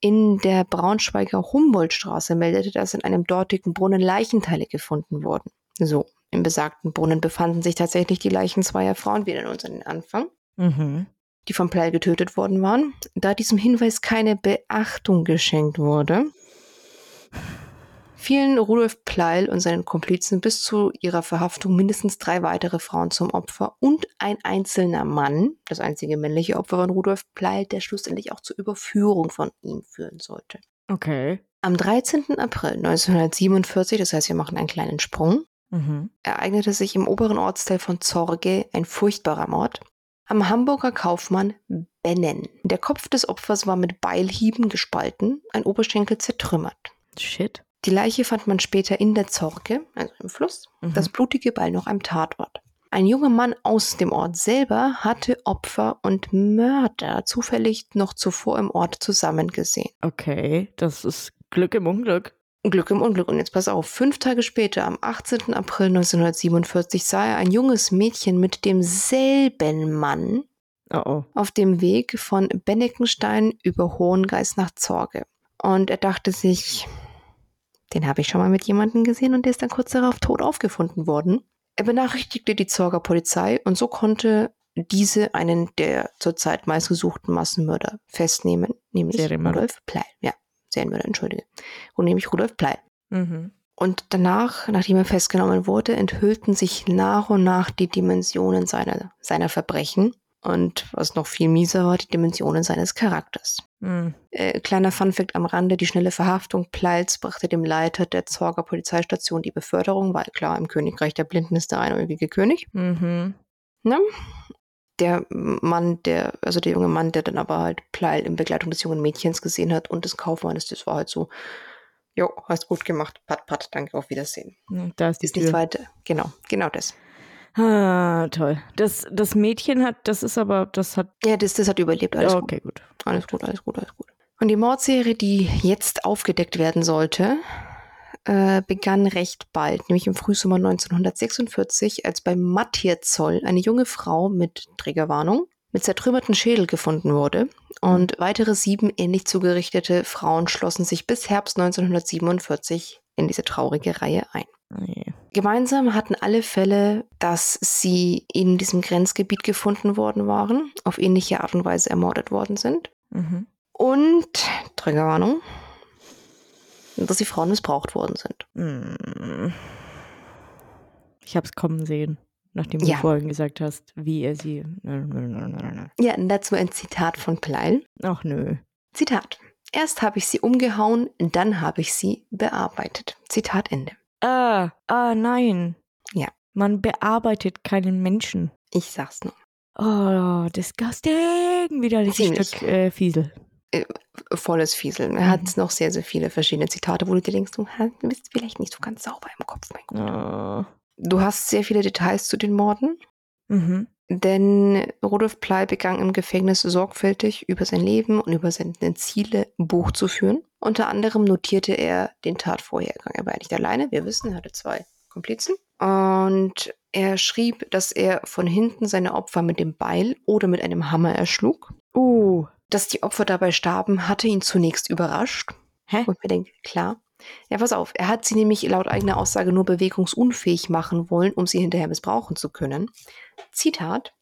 in der Braunschweiger Humboldtstraße meldete, dass in einem dortigen Brunnen Leichenteile gefunden wurden. So, im besagten Brunnen befanden sich tatsächlich die Leichen zweier Frauen, wir erinnern uns an den Anfang Mhm. die vom Pleil getötet worden waren. Da diesem Hinweis keine Beachtung geschenkt wurde, fielen Rudolf Pleil und seinen Komplizen bis zu ihrer Verhaftung mindestens drei weitere Frauen zum Opfer und ein einzelner Mann, das einzige männliche Opfer von Rudolf Pleil, der schlussendlich auch zur Überführung von ihm führen sollte. Okay. Am 13. April 1947, das heißt, wir machen einen kleinen Sprung, Mhm. ereignete sich im oberen Ortsteil von Zorge ein furchtbarer Mord. Am Hamburger Kaufmann Bennen. Der Kopf des Opfers war mit Beilhieben gespalten, ein Oberschenkel zertrümmert. Shit. Die Leiche fand man später in der Zorge, also im Fluss, Mhm. das blutige Beil noch am Tatort. Ein junger Mann aus dem Ort selber hatte Opfer und Mörder zufällig noch zuvor im Ort zusammen gesehen. Okay, das ist Glück im Unglück. Glück im Unglück. Und jetzt pass auf, fünf Tage später, am 18. April 1947, sah er ein junges Mädchen mit demselben Mann Oh oh. auf dem Weg von Benneckenstein über Hohengeist nach Zorge. Und er dachte sich, den habe ich schon mal mit jemandem gesehen und der ist dann kurz darauf tot aufgefunden worden. Er benachrichtigte die Zorger Polizei und so konnte diese einen der zurzeit meistgesuchten Massenmörder festnehmen, nämlich Serienmörder. Rudolf Pleil. Ja, Serienmörder, entschuldige. Und nämlich Rudolf Pleil. Mhm. Und danach, nachdem er festgenommen wurde, enthüllten sich nach und nach die Dimensionen seiner, seiner Verbrechen und was noch viel mieser war, die Dimensionen seines Charakters. Mhm. Äh, kleiner Funfact am Rande, die schnelle Verhaftung Pleils brachte dem Leiter der Zorger Polizeistation die Beförderung, weil klar, im Königreich der Blinden ist der einäugige König. Mhm. Ne? Der Mann, der, also der junge Mann, der dann aber halt Pleil in Begleitung des jungen Mädchens gesehen hat und des Kaufmannes, das war halt so, jo, hast gut gemacht, pat, pat, danke, auf Wiedersehen. Da ist die Tür. weiter. Genau, genau das. Ah, toll. Das, das Mädchen hat, das ist aber, das hat. Ja, das, das hat überlebt. Alles gut. okay, gut. Alles gut, alles gut, alles gut. Und die Mordserie, die jetzt aufgedeckt werden sollte, äh, begann recht bald, nämlich im Frühsommer 1946, als bei Mattierzoll eine junge Frau mit Trägerwarnung mit zertrümmerten Schädel gefunden wurde. Und weitere sieben ähnlich zugerichtete Frauen schlossen sich bis Herbst 1947 in diese traurige Reihe ein. Nee. Gemeinsam hatten alle Fälle, dass sie in diesem Grenzgebiet gefunden worden waren, auf ähnliche Art und Weise ermordet worden sind. Mhm. Und, Triggerwarnung, dass die Frauen missbraucht worden sind. Mm. Ich hab's kommen sehen, nachdem du Ja. vorhin gesagt hast, wie er sie. Ja, dazu ein Zitat von Pleil. Ach nö. Zitat. Erst habe ich sie umgehauen, dann habe ich sie bearbeitet. Zitat Ende. Ah, ah, nein. Ja. Man bearbeitet keinen Menschen. Ich sag's nur. Oh, disgusting. Widerliches Ziemlich. Stück äh, Fiesel. Äh, volles Fieseln. Er Mhm. hat noch sehr, sehr viele verschiedene Zitate, wo du dir denkst, du bist vielleicht nicht so ganz sauber im Kopf, mein Gott. Oh. Du hast sehr viele Details zu den Morden, Mhm. denn Rudolf Pley begann im Gefängnis sorgfältig über sein Leben und über seine Ziele Buch zu führen. Unter anderem notierte er den Tatvorhergang. Er war nicht alleine, wir wissen, er hatte zwei Komplizen. Und er schrieb, dass er von hinten seine Opfer mit dem Beil oder mit einem Hammer erschlug. Uh. Dass die Opfer dabei starben, hatte ihn zunächst überrascht. Hä? Und mir denkt, klar. Ja, pass auf, er hat sie nämlich laut eigener Aussage nur bewegungsunfähig machen wollen, um sie hinterher missbrauchen zu können. Zitat.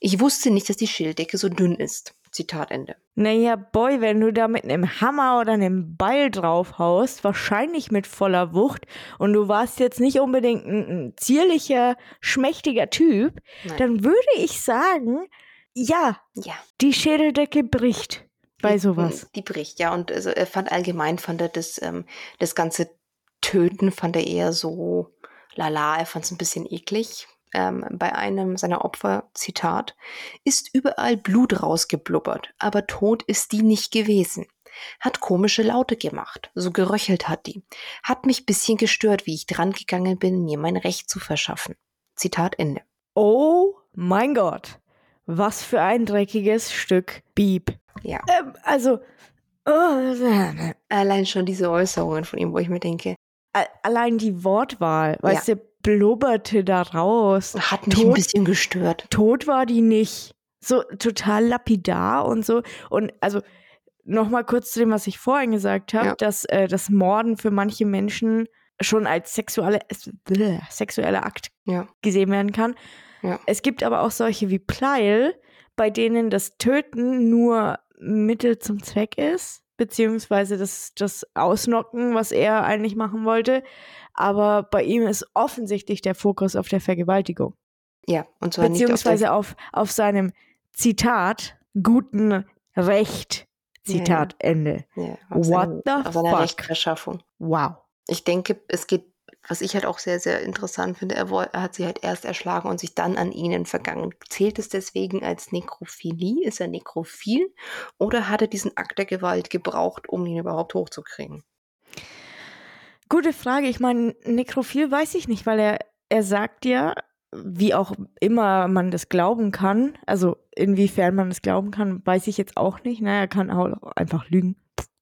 Ich wusste nicht, dass die Schilddecke so dünn ist. Zitat Ende. Naja, Boy, wenn du da mit einem Hammer oder einem Beil draufhaust, wahrscheinlich mit voller Wucht, und du warst jetzt nicht unbedingt ein, ein zierlicher, schmächtiger Typ, Nein. dann würde ich sagen, ja, ja. die Schädeldecke bricht bei die, sowas. Die bricht, ja. Und also er fand allgemein, fand er das, ähm, das ganze Töten fand er eher so lala, er fand es ein bisschen eklig. Ähm, bei einem seiner Opfer, Zitat, ist überall Blut rausgeblubbert, aber tot ist die nicht gewesen. Hat komische Laute gemacht, so geröchelt hat die. Hat mich bisschen gestört, wie ich dran gegangen bin, mir mein Recht zu verschaffen. Zitat Ende. Oh mein Gott, was für ein dreckiges Stück Bieb. Ja. Ähm, also, oh, Allein schon diese Äußerungen von ihm, wo ich mir denke, allein die Wortwahl, weißt du, blubberte da raus. hat mich ein Tot- bisschen gestört. tot war die nicht. So total lapidar und so. Und also nochmal kurz zu dem, was ich vorhin gesagt habe, Ja. dass äh, das Morden für manche Menschen schon als sexuelle, bläh, sexueller Akt Ja. gesehen werden kann. Ja. Es gibt aber auch solche wie Pleil, bei denen das Töten nur Mittel zum Zweck ist, beziehungsweise das, das Ausnocken, was er eigentlich machen wollte. Aber bei ihm ist offensichtlich der Fokus auf der Vergewaltigung Ja, und zwar nicht auf beziehungsweise auf, auf seinem Zitat guten Recht. Ja, ja. Zitat Ende. Ja, What seine, the auf fuck? Rechtverschaffung. Wow. Ich denke, es geht, was ich halt auch sehr, sehr interessant finde, er, er hat sie halt erst erschlagen und sich dann an ihnen vergangen. Zählt es deswegen als Nekrophilie? Ist er nekrophil? Oder hat er diesen Akt der Gewalt gebraucht, um ihn überhaupt hochzukriegen? Gute Frage. Ich meine, nekrophil weiß ich nicht, weil er, er sagt ja, wie auch immer man das glauben kann, also inwiefern man das glauben kann, weiß ich jetzt auch nicht. Ne? Er kann auch einfach lügen.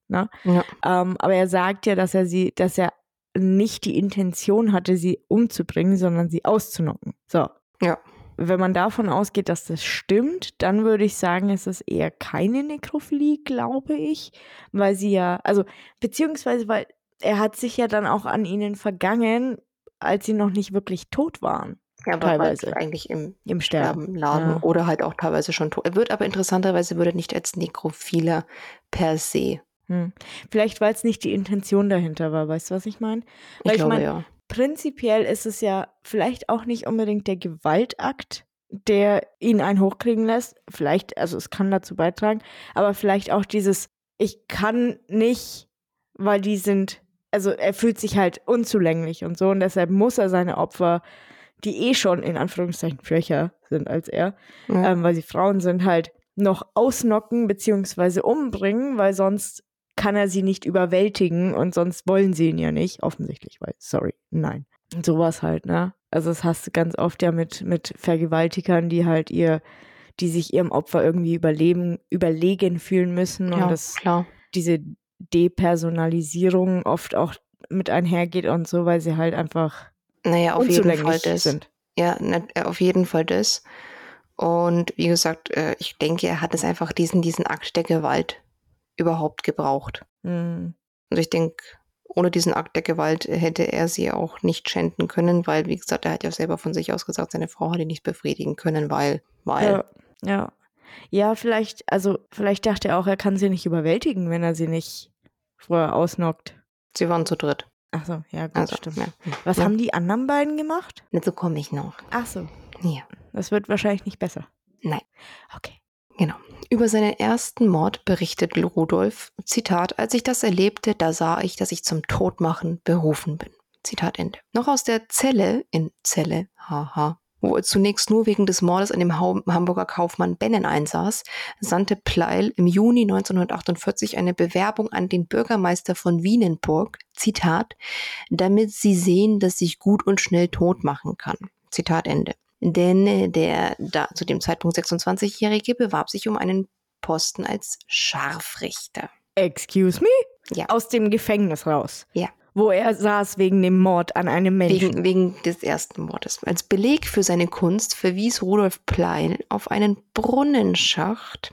Ne? Ja. Ähm, aber er sagt ja, dass er sie, dass er nicht die Intention hatte, sie umzubringen, sondern sie auszunocken. So. Ja. Wenn man davon ausgeht, dass das stimmt, dann würde ich sagen, ist es eher keine Nekrophilie, glaube ich, weil sie ja, also beziehungsweise weil er hat sich ja dann auch an ihnen vergangen, als sie noch nicht wirklich tot waren Ja, aber Teilweise. eigentlich im im Sterben. Lagen Ja. oder halt auch teilweise schon tot. Er wird aber interessanterweise würde nicht als Nekrophiler per se. Hm. Vielleicht, weil es nicht die Intention dahinter war, weißt du, was ich meine? Weil Ich ich glaube mein- ja. Prinzipiell ist es ja vielleicht auch nicht unbedingt der Gewaltakt, der ihn einen hochkriegen lässt. Vielleicht, also es kann dazu beitragen, aber vielleicht auch dieses, ich kann nicht, weil die sind, also er fühlt sich halt unzulänglich und so und deshalb muss er seine Opfer, die eh schon in Anführungszeichen schwächer sind als er, Ja. ähm, weil sie Frauen sind, halt noch ausnocken beziehungsweise umbringen, weil sonst kann er sie nicht überwältigen und sonst wollen sie ihn ja nicht, offensichtlich, weil, sorry, nein. Und sowas halt, ne? Also das hast du ganz oft ja mit, mit Vergewaltigern, die halt ihr, die sich ihrem Opfer irgendwie überleben, überlegen fühlen müssen ja, und das klar. diese Depersonalisierung oft auch mit einhergeht und so, weil sie halt einfach Naja, auf jeden Fall das. sind. Ja, na, äh, auf jeden Fall das. Und wie gesagt, äh, ich denke, er hat es einfach diesen, diesen Akt der Gewalt überhaupt gebraucht. Hm. Und ich denke, ohne diesen Akt der Gewalt hätte er sie auch nicht schänden können, weil, wie gesagt, er hat ja selber von sich aus gesagt, seine Frau hat ihn nicht befriedigen können, weil, weil. Ja, ja. Ja, vielleicht, also vielleicht dachte er auch, er kann sie nicht überwältigen, wenn er sie nicht vorher ausnockt. Sie waren zu dritt. Ach so, ja, gut, Also, stimmt. ja. Was Ja. haben die anderen beiden gemacht? Dazu komme ich noch. Ach so, Ja. das wird wahrscheinlich nicht besser. Nein. Okay. Genau. Über seinen ersten Mord berichtet Rudolf, Zitat, als ich das erlebte, da sah ich, dass ich zum Todmachen berufen bin. Zitat Ende. Noch aus der Zelle, in Zelle, haha, wo er zunächst nur wegen des Mordes an dem Hamburger Kaufmann Bennen einsaß, sandte Pleil im Juni 1948 eine Bewerbung an den Bürgermeister von Wienenburg, Zitat, damit sie sehen, dass ich gut und schnell tot machen kann. Zitat Ende. Denn äh, der da zu dem Zeitpunkt 26-Jährige bewarb sich um einen Posten als Scharfrichter. Excuse me? Ja. Aus dem Gefängnis raus. Ja. Wo er saß wegen dem Mord an einem Menschen. Wegen, wegen des ersten Mordes. Als Beleg für seine Kunst verwies Rudolf Plein auf einen Brunnenschacht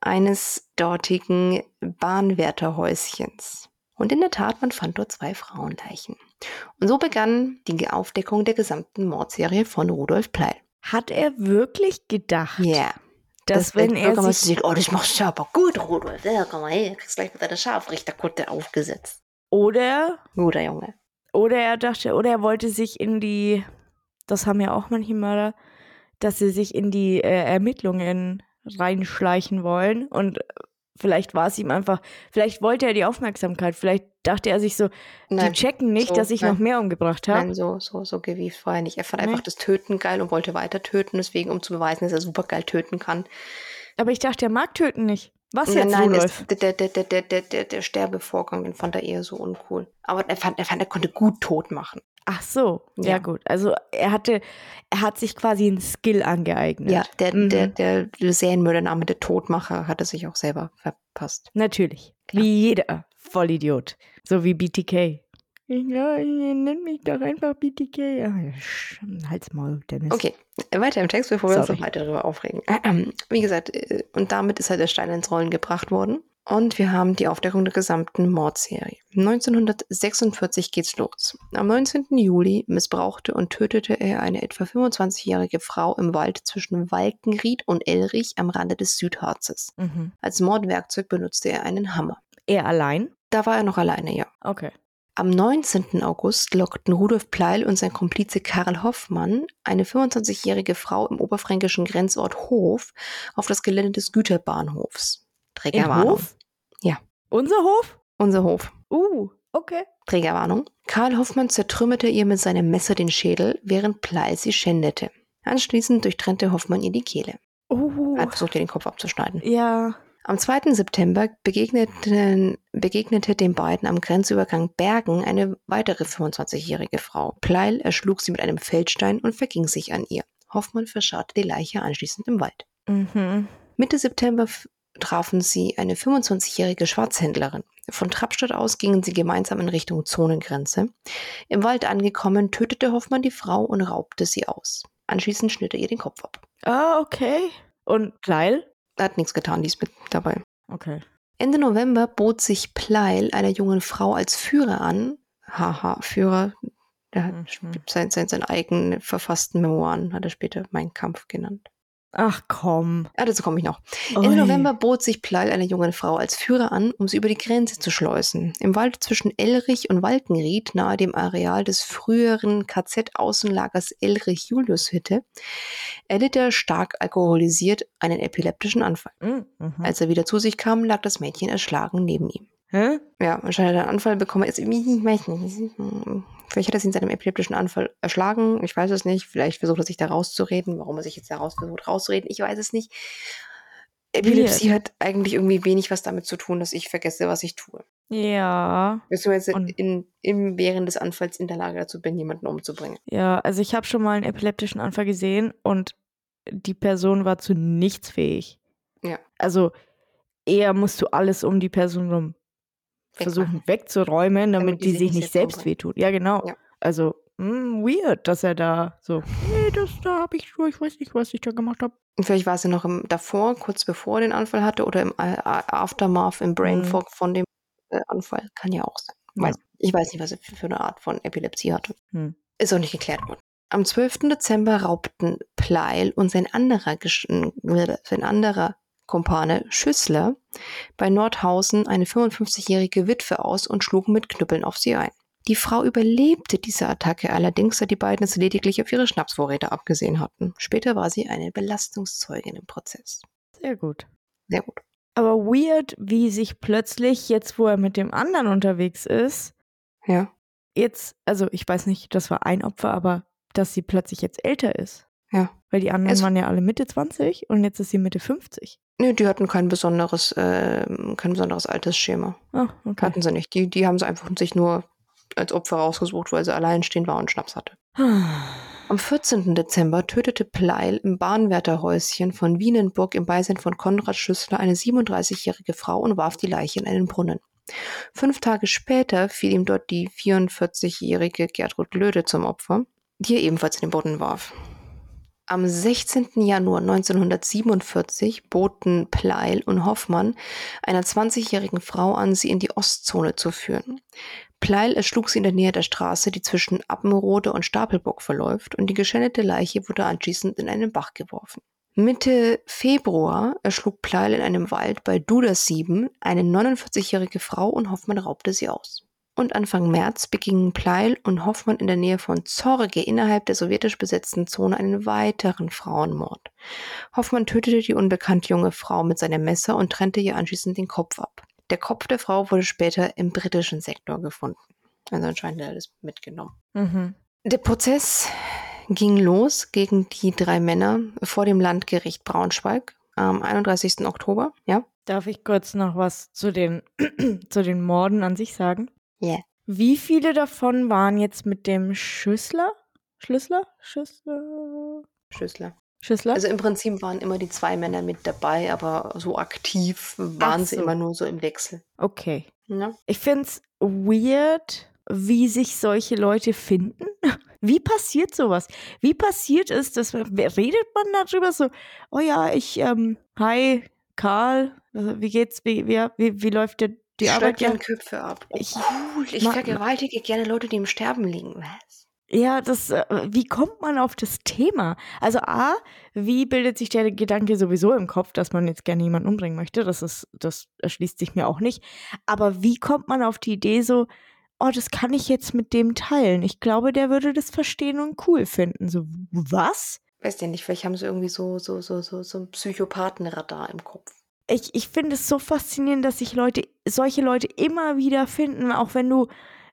eines dortigen Bahnwärterhäuschens. Und in der Tat, man fand dort zwei Frauenleichen. Und so begann die Aufdeckung der gesamten Mordserie von Rudolf Pleil. Hat er wirklich gedacht, Ja. dass wenn er sich, sieht, oh, das machst du aber gut, Rudolf. Ja, komm mal her, kriegst gleich mit deiner Scharfrichterkutte aufgesetzt. Oder Guter Junge. Oder er dachte, oder er wollte sich in die, das haben ja auch manche Mörder, dass sie sich in die äh, Ermittlungen reinschleichen wollen und vielleicht war es ihm einfach, vielleicht wollte er die Aufmerksamkeit, vielleicht dachte er sich so, Nein, die checken nicht, so, dass ich nein. noch mehr umgebracht habe. Nein, so, so, so gewieft war er nicht. Er fand Nee. einfach das Töten geil und wollte weiter töten, deswegen, um zu beweisen, dass er super geil töten kann. Aber ich dachte, er mag töten nicht. Was jetzt, nein, es, der, der, der, der, der, der, der Sterbevorgang, den fand er eher so uncool. Aber er fand, er fand, er konnte gut tot machen. Ach so, ja. Ja. gut. Also er hatte, er hat sich quasi einen Skill angeeignet. Ja, der, Mhm. der, der Serienmördername der Todmacher hat er sich auch selber verpasst. Natürlich. Klar. Wie jeder Vollidiot. So wie BTK. Ja, nenn mich doch einfach BTK. Sch- halt's Maul, Dennis. Okay, weiter im Text, bevor wir uns Sorry. noch weiter darüber aufregen. *clears throat* Wie gesagt, äh, und damit ist halt der Stein ins Rollen gebracht worden. Und wir haben die Aufdeckung der gesamten Mordserie. 1946 geht's los. Am 19. Juli missbrauchte und tötete er eine etwa 25-jährige Frau im Wald zwischen Walkenried und Elrich am Rande des Südharzes. Mhm. Als Mordwerkzeug benutzte er einen Hammer. Er allein? Da war er noch alleine, ja. Okay. Am 19. August lockten Rudolf Pleil und sein Komplize Karl Hoffmann eine 25-jährige Frau im oberfränkischen Grenzort Hof auf das Gelände des Güterbahnhofs. Trägerwarnung. Hof? Ja. Unser Hof? Unser Hof. Uh, okay. Trägerwarnung. Karl Hoffmann zertrümmerte ihr mit seinem Messer den Schädel, während Pleil sie schändete. Anschließend durchtrennte Hoffmann ihr die Kehle. Uh, Er hat versucht, ihr den Kopf abzuschneiden. ja. Am 2. September begegnete den beiden am Grenzübergang Bergen eine weitere 25-jährige Frau. Pleil erschlug sie mit einem Feldstein und verging sich an ihr. Hoffmann verscharrte die Leiche anschließend im Wald. Mhm. Mitte September trafen sie eine 25-jährige Schwarzhändlerin. Von Trappstadt aus gingen sie gemeinsam in Richtung Zonengrenze. Im Wald angekommen, tötete Hoffmann die Frau und raubte sie aus. Anschließend schnitt er ihr den Kopf ab. Ah, okay. Und Kleil? Er hat nichts getan, die ist mit dabei. Okay. Ende November bot sich Pleil einer jungen Frau als Führer an. Haha, Führer. Der hat Mhm. sein, sein, seinen eigenen verfassten Memoiren, hat er später Mein Kampf genannt. Ach komm. Ja, dazu komme ich noch. Ui. Ende November bot sich Pleil einer jungen Frau als Führer an, um sie über die Grenze zu schleusen. Im Wald zwischen Elrich und Walkenried, nahe dem Areal des früheren KZ-Außenlagers Elrich-Juliushütte, erlitt er stark alkoholisiert einen epileptischen Anfall. Mhm. Mhm. Als er wieder zu sich kam, lag das Mädchen erschlagen neben ihm. Hä? Ja, anscheinend hat er einen Anfall bekommen. Jetzt, ich weiß nicht. Vielleicht hat er sich in seinem epileptischen Anfall erschlagen. Ich weiß es nicht. Vielleicht versucht er sich da rauszureden. Warum er sich jetzt da raus versucht rauszureden, ich weiß es nicht. Epilepsie hat eigentlich irgendwie wenig was damit zu tun, dass ich vergesse, was ich tue. Ja. Beziehungsweise Und- in, im, während des Anfalls in der Lage dazu bin, jemanden umzubringen. Ja, also ich habe schon mal einen epileptischen Anfall gesehen und die Person war zu nichts fähig. Ja. Also eher musst du alles um die Person rum versuchen wegzuräumen, damit, die, sich nicht selbst wehtut. Ja, genau. Ja. Also mh, weird, dass er da so, nee, das da habe ich schon, ich weiß nicht, was ich da gemacht habe. Vielleicht war es ja noch im, davor, kurz bevor er den Anfall hatte, oder im äh, Aftermath, im Brain Mhm. Fog von dem äh, Anfall. Kann ja auch sein. Ja. Ich weiß nicht, was er für, eine Art von Epilepsie hatte. Hm. Ist auch nicht geklärt worden. Am 12. Dezember raubten Pleil und sein anderer, sein anderer Kumpane Schüssler bei Nordhausen eine 55-jährige Witwe aus und schlugen mit Knüppeln auf sie ein. Die Frau überlebte diese Attacke allerdings, da die beiden es lediglich auf ihre Schnapsvorräte abgesehen hatten. Später war sie eine Belastungszeugin im Prozess. Sehr gut. Sehr gut. Aber weird, wie sich plötzlich, jetzt wo er mit dem anderen unterwegs ist, Ja. jetzt, also ich weiß nicht, das war ein Opfer, aber dass sie plötzlich jetzt älter ist. Ja. Weil die anderen Es- waren ja alle Mitte 20 und jetzt ist sie Mitte 50. Nee, die hatten kein besonderes, äh, kein besonderes Altersschema. Ah, okay. Hatten sie nicht. Die, die haben sie einfach sich nur als Opfer rausgesucht, weil sie alleinstehend war und Schnaps hatte. Am 14. Dezember tötete Pleil im Bahnwärterhäuschen von Wienenburg im Beisein von Konrad Schüssler eine 37-jährige Frau und warf die Leiche in einen Brunnen. Fünf Tage später fiel ihm dort die 44-jährige Gertrud Löde zum Opfer, die er ebenfalls in den Brunnen warf. Am 16. Januar 1947 boten Pleil und Hoffmann einer 20-jährigen Frau an, sie in die Ostzone zu führen. Pleil erschlug sie in der Nähe der Straße, die zwischen Appenrode und Stapelburg verläuft, und die geschändete Leiche wurde anschließend in einen Bach geworfen. Mitte Februar erschlug Pleil in einem Wald bei Dudersieben eine 49-jährige Frau und Hoffmann raubte sie aus. Und Anfang März begingen Pleil und Hoffmann in der Nähe von Zorge innerhalb der sowjetisch besetzten Zone einen weiteren Frauenmord. Hoffmann tötete die unbekannte junge Frau mit seinem Messer und trennte ihr anschließend den Kopf ab. Der Kopf der Frau wurde später im britischen Sektor gefunden. Also anscheinend hat er alles mitgenommen. Mhm. Der Prozess ging los gegen die drei Männer vor dem Landgericht Braunschweig am 31. Oktober. Ja? Darf ich kurz noch was zu den, *clears throat* zu den Morden an sich sagen? Ja. Wie viele davon waren jetzt mit dem Schüssler? Schlüssler? Schüssler? Schüssler. Schüssler? Also im Prinzip waren immer die zwei Männer mit dabei, aber so aktiv waren Ach sie so. immer nur so im Wechsel. okay. Ja? Ich find's weird, wie sich solche Leute finden. *laughs* Wie passiert sowas? Wie passiert es, dass redet man darüber so, oh ja, ich, ähm, hi, Karl, also wie geht's, wie, wie, wie läuft der, die ich Arbeit? schneide gerne Köpfe ab. Oh, Ich- cool. Ich vergewaltige gerne Leute, die im Sterben liegen. Was? ja, das, äh, wie kommt man auf das Thema? Also A, wie bildet sich der Gedanke sowieso im Kopf, dass man jetzt gerne jemanden umbringen möchte? Das ist, das erschließt sich mir auch nicht. Aber wie kommt man auf die Idee so, oh, das kann ich jetzt mit dem teilen. Ich glaube, der würde das verstehen und cool finden. So, was? Weiß ja nicht, vielleicht haben sie irgendwie so, so, so, so, so ein Psychopathenradar im Kopf. Ich, ich finde es so faszinierend, dass sich Leute, solche Leute immer wieder finden, auch wenn du,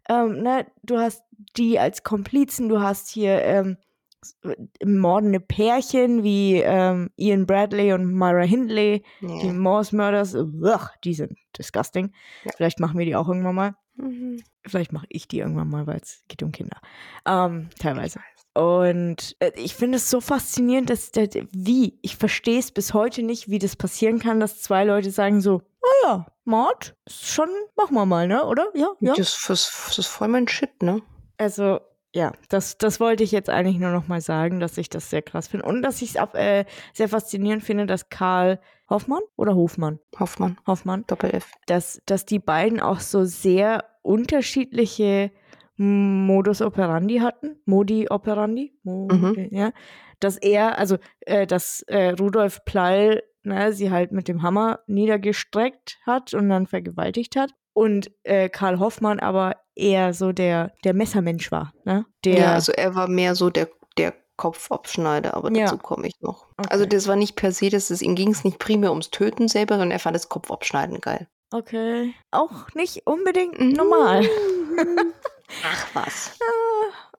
ähm, ne, du hast die als Komplizen, du hast hier ähm, s- mordende Pärchen wie ähm, Ian Bradley und Myra Hindley, die Ja. Morse Murders, ugh, die sind disgusting. Ja. Vielleicht machen wir die auch irgendwann mal. Mhm. Vielleicht mache ich die irgendwann mal, weil es geht um Kinder. Ähm, teilweise. Und äh, ich finde es so faszinierend, dass, dass wie, ich verstehe es bis heute nicht, wie das passieren kann, dass zwei Leute sagen so, oh ja, Mord, schon, machen wir mal, ne, oder? Ja, ja. Das, das, das ist voll mein Shit, ne? Also, ja, das, das wollte ich jetzt eigentlich nur noch mal sagen, dass ich das sehr krass finde. Und dass ich es äh, sehr faszinierend finde, dass Karl Hoffmann oder Hofmann? Hoffmann, Hoffmann, Doppel-F. dass, dass die beiden auch so sehr unterschiedliche Modus operandi hatten. Modi operandi. Mo Mhm. ja. Dass er, also, äh, dass äh, Rudolf Pleil ne, sie halt mit dem Hammer niedergestreckt hat und dann vergewaltigt hat. Und äh, Karl Hoffmann aber eher so der, der Messermensch war. Ne? Der, Ja, also er war mehr so der, der Kopfabschneider, aber Ja. dazu komme ich noch. Okay. Also das war nicht per se, dass es ihm ging es nicht primär ums Töten selber, sondern er fand das Kopfabschneiden geil. okay. Auch nicht unbedingt Mhm. normal. *laughs* Ach was.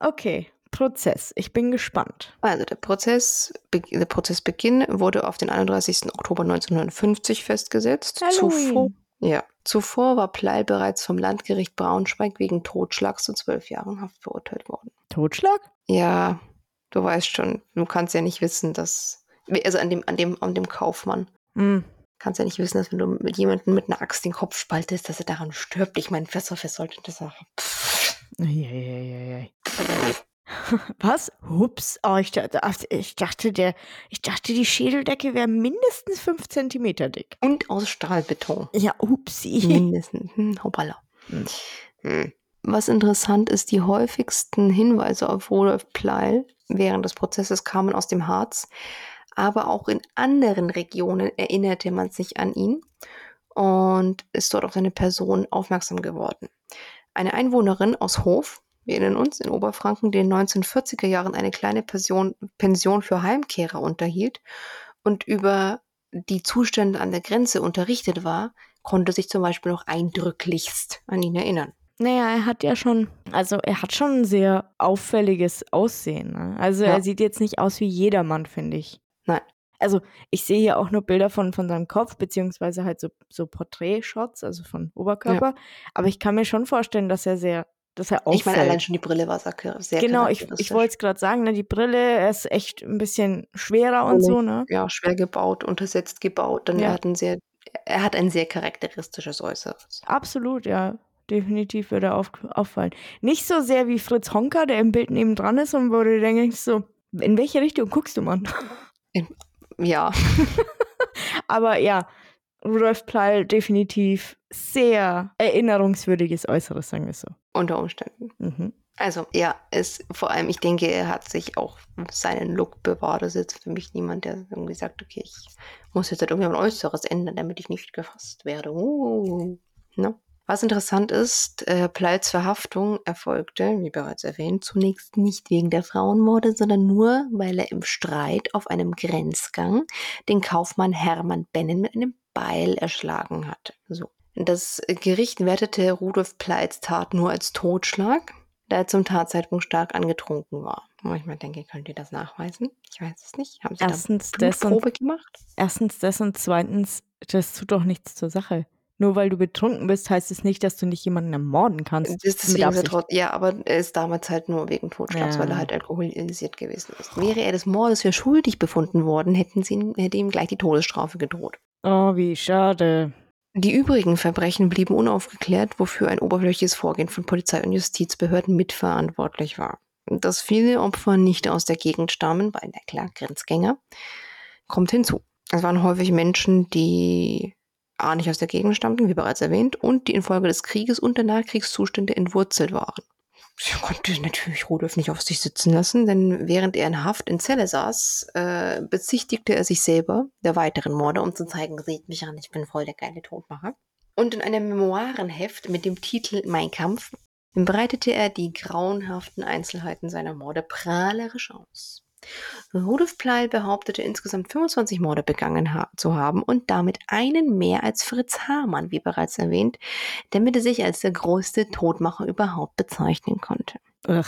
Okay. Prozess. Ich bin gespannt. Also der Prozess, der Prozessbeginn wurde auf den 31. Oktober 1950 festgesetzt. Zuvor, ja, zuvor war Pleil bereits vom Landgericht Braunschweig wegen Totschlags zu zwölf Jahren Haft verurteilt worden. Totschlag? Ja, du weißt schon, du kannst ja nicht wissen, dass, also an dem, an dem, an dem Kaufmann, Hm. kannst ja nicht wissen, dass wenn du mit jemandem mit einer Axt den Kopf spaltest, dass er daran stirbt. Ich meine, was, was sollte das sagen? Eieieiei. Was? Hups. Oh, ich, dachte, ach, ich, dachte, der, ich dachte, die Schädeldecke wäre mindestens 5 cm dick. Und aus Stahlbeton. Ja, upsi. Mindestens. Hm, hoppala. Hm. Hm. Was interessant ist, die häufigsten Hinweise auf Rudolf Pleil während des Prozesses kamen aus dem Harz, aber auch in anderen Regionen erinnerte man sich an ihn und ist dort auf seine Person aufmerksam geworden. Eine Einwohnerin aus Hof, wir erinnern uns, in Oberfranken, die in den 1940er Jahren eine kleine Pension, Pension für Heimkehrer unterhielt und über die Zustände an der Grenze unterrichtet war, konnte sich zum Beispiel noch eindrücklichst an ihn erinnern. Naja, er hat ja schon, also er hat schon ein sehr auffälliges Aussehen. Ne? Also Ja. er sieht jetzt nicht aus wie jedermann, finde ich. Nein. Also ich sehe hier auch nur Bilder von, von seinem Kopf, beziehungsweise halt so, so Porträtshots, also von Oberkörper. Aber ich kann mir schon vorstellen, dass er sehr, dass er auffällt. Ich meine, allein schon die Brille war sehr genau, ich, ich wollte es gerade sagen, ne, die Brille er ist echt ein bisschen schwerer und Oh. so, ne? ja, schwer gebaut, untersetzt gebaut. Dann Ja. er hat ein sehr, er hat ein sehr charakteristisches Äußeres. Absolut, ja. Definitiv würde auf, auffallen. Nicht so sehr wie Fritz Honka, der im Bild nebendran ist und wo du denkst so, in welche Richtung guckst du, Mann? Ja, *laughs* Aber ja, Rudolf Pleil definitiv sehr erinnerungswürdiges Äußeres, sagen wir so. unter Umständen. Mhm. Also, ja, es, vor allem, ich denke, er hat sich auch seinen Look bewahrt. Das ist jetzt für mich niemand, der irgendwie sagt, okay, ich muss jetzt halt irgendwie mein Äußeres ändern, damit ich nicht gefasst werde. Uh, ne? Was interessant ist, äh, Pleits Verhaftung erfolgte, wie bereits erwähnt, zunächst nicht wegen der Frauenmorde, sondern nur, weil er im Streit auf einem Grenzgang den Kaufmann Hermann Bennen mit einem Beil erschlagen hatte. So. Das Gericht wertete Rudolf Pleits Tat nur als Totschlag, da er zum Tatzeitpunkt stark angetrunken war. Ich mir denke, könnt ihr das nachweisen? Ich weiß es nicht. Haben Sie Erstens da und Blutprobe gemacht? erstens das und zweitens, das tut doch nichts zur Sache. Nur weil du betrunken bist, heißt es nicht, dass du nicht jemanden ermorden kannst. Ja, aber er ist damals halt nur wegen Totschlags, Ja. weil er halt alkoholisiert gewesen ist. Wäre er des Mordes für schuldig befunden worden, hätten sie ihm, hätte ihm gleich die Todesstrafe gedroht. Oh, wie schade. Die übrigen Verbrechen blieben unaufgeklärt, wofür ein oberflächliches Vorgehen von Polizei und Justizbehörden mitverantwortlich war. Dass viele Opfer nicht aus der Gegend stammen, weil na klar, Grenzgänger, kommt hinzu. Es waren häufig Menschen, die A nicht aus der Gegend stammten, wie bereits erwähnt, und die infolge des Krieges und der Nachkriegszustände entwurzelt waren. Ich konnte natürlich Rudolf nicht auf sich sitzen lassen, denn während er in Haft in Zelle saß, äh, bezichtigte er sich selber der weiteren Morde, um zu zeigen, seht mich an, ich bin voll der geile Todmacher. Und in einem Memoirenheft mit dem Titel Mein Kampf breitete er die grauenhaften Einzelheiten seiner Morde prahlerisch aus. Rudolf Pleil behauptete insgesamt 25 Morde begangen ha zu haben und damit einen mehr als Fritz Hamann, wie bereits erwähnt, der mit sich als der größte Todmacher überhaupt bezeichnen konnte. Ugh.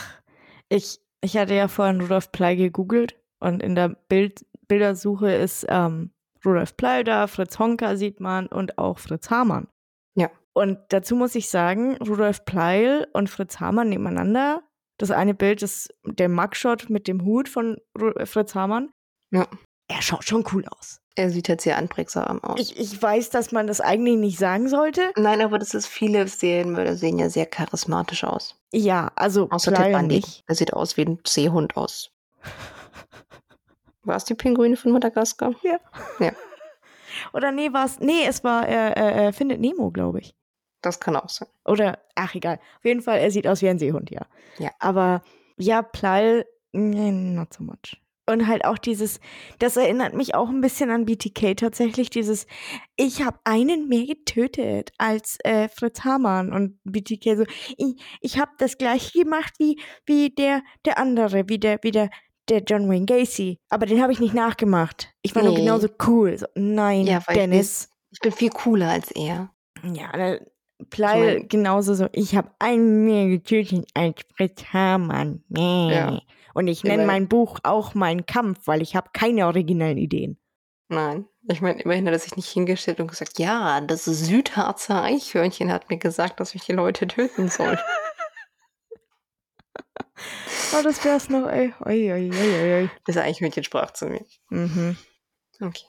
Ich, ich hatte ja vorhin Rudolf Plei gegoogelt und in der Bild, Bildersuche ist ähm, Rudolf Plei da, Fritz Honka sieht man und auch Fritz Hamann. Ja. Und dazu muss ich sagen, Rudolf Pleil und Fritz Hamann nebeneinander. Das eine Bild ist der Mugshot mit dem Hut von Ru Fritz Hamann. Ja. Er schaut schon cool aus. Er sieht halt sehr anprägsam aus. Ich, ich weiß, dass man das eigentlich nicht sagen sollte. Nein, aber das ist viele Serienmörder sehen ja sehr charismatisch aus. Ja, also Außer Ted Bundy. nicht. Er sieht aus wie ein Seehund aus. *laughs* War es die Pinguine von Madagaskar? *laughs* Oder nee, war's. Nee, es war, er, er, er findet Nemo, glaube ich. Das kann auch sein. Oder, ach egal. Auf jeden Fall, er sieht aus wie ein Seehund, ja. Ja. Aber ja, Plall, nee, not so much. Und halt auch dieses, das erinnert mich auch ein bisschen an BTK tatsächlich, dieses, ich habe einen mehr getötet als äh, Fritz Hamann und BTK so, ich, ich habe das gleiche gemacht wie, wie der, der andere, wie der, wie der, der John Wayne Gacy. Aber den habe ich nicht nachgemacht. Ich war nur Nee. genauso cool. So, nein, Ja, Dennis. Ich bin viel cooler als er. Ja, da, Pleil mein- genauso so. Ich habe einen mehr getötet als Fritz Hamann. Nee. Ja. Und ich nenne mein Buch auch Mein Kampf, weil ich habe keine originellen Ideen. Nein. Ich meine, immerhin hat er sich nicht hingestellt und gesagt, ja, das Südharzer Eichhörnchen hat mir gesagt, dass ich die Leute töten soll. *laughs* *laughs* Oh, das wär's noch, ey. Oi, oi, oi, oi. Das Eichhörnchen sprach zu mir. Mhm. Okay.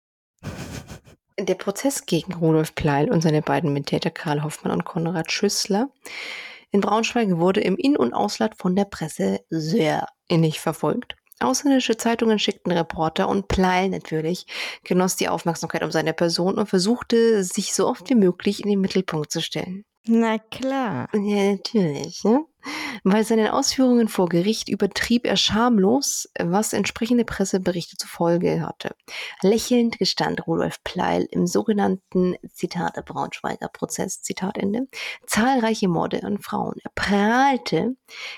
Der Prozess gegen Rudolf Pleil und seine beiden Mittäter Karl Hoffmann und Konrad Schüssler in Braunschweig wurde im In- und Ausland von der Presse sehr innig verfolgt. Ausländische Zeitungen schickten Reporter und Pleil natürlich genoss die Aufmerksamkeit um seine Person und versuchte, sich so oft wie möglich in den Mittelpunkt zu stellen. Na klar. Ja, natürlich. Ne? Bei seinen Ausführungen vor Gericht übertrieb er schamlos, was entsprechende Presseberichte zur Folge hatte. Lächelnd gestand Rudolf Pleil im sogenannten Zitat der Braunschweiger Prozess, Zitat Ende, zahlreiche Morde an Frauen. Er prahlte,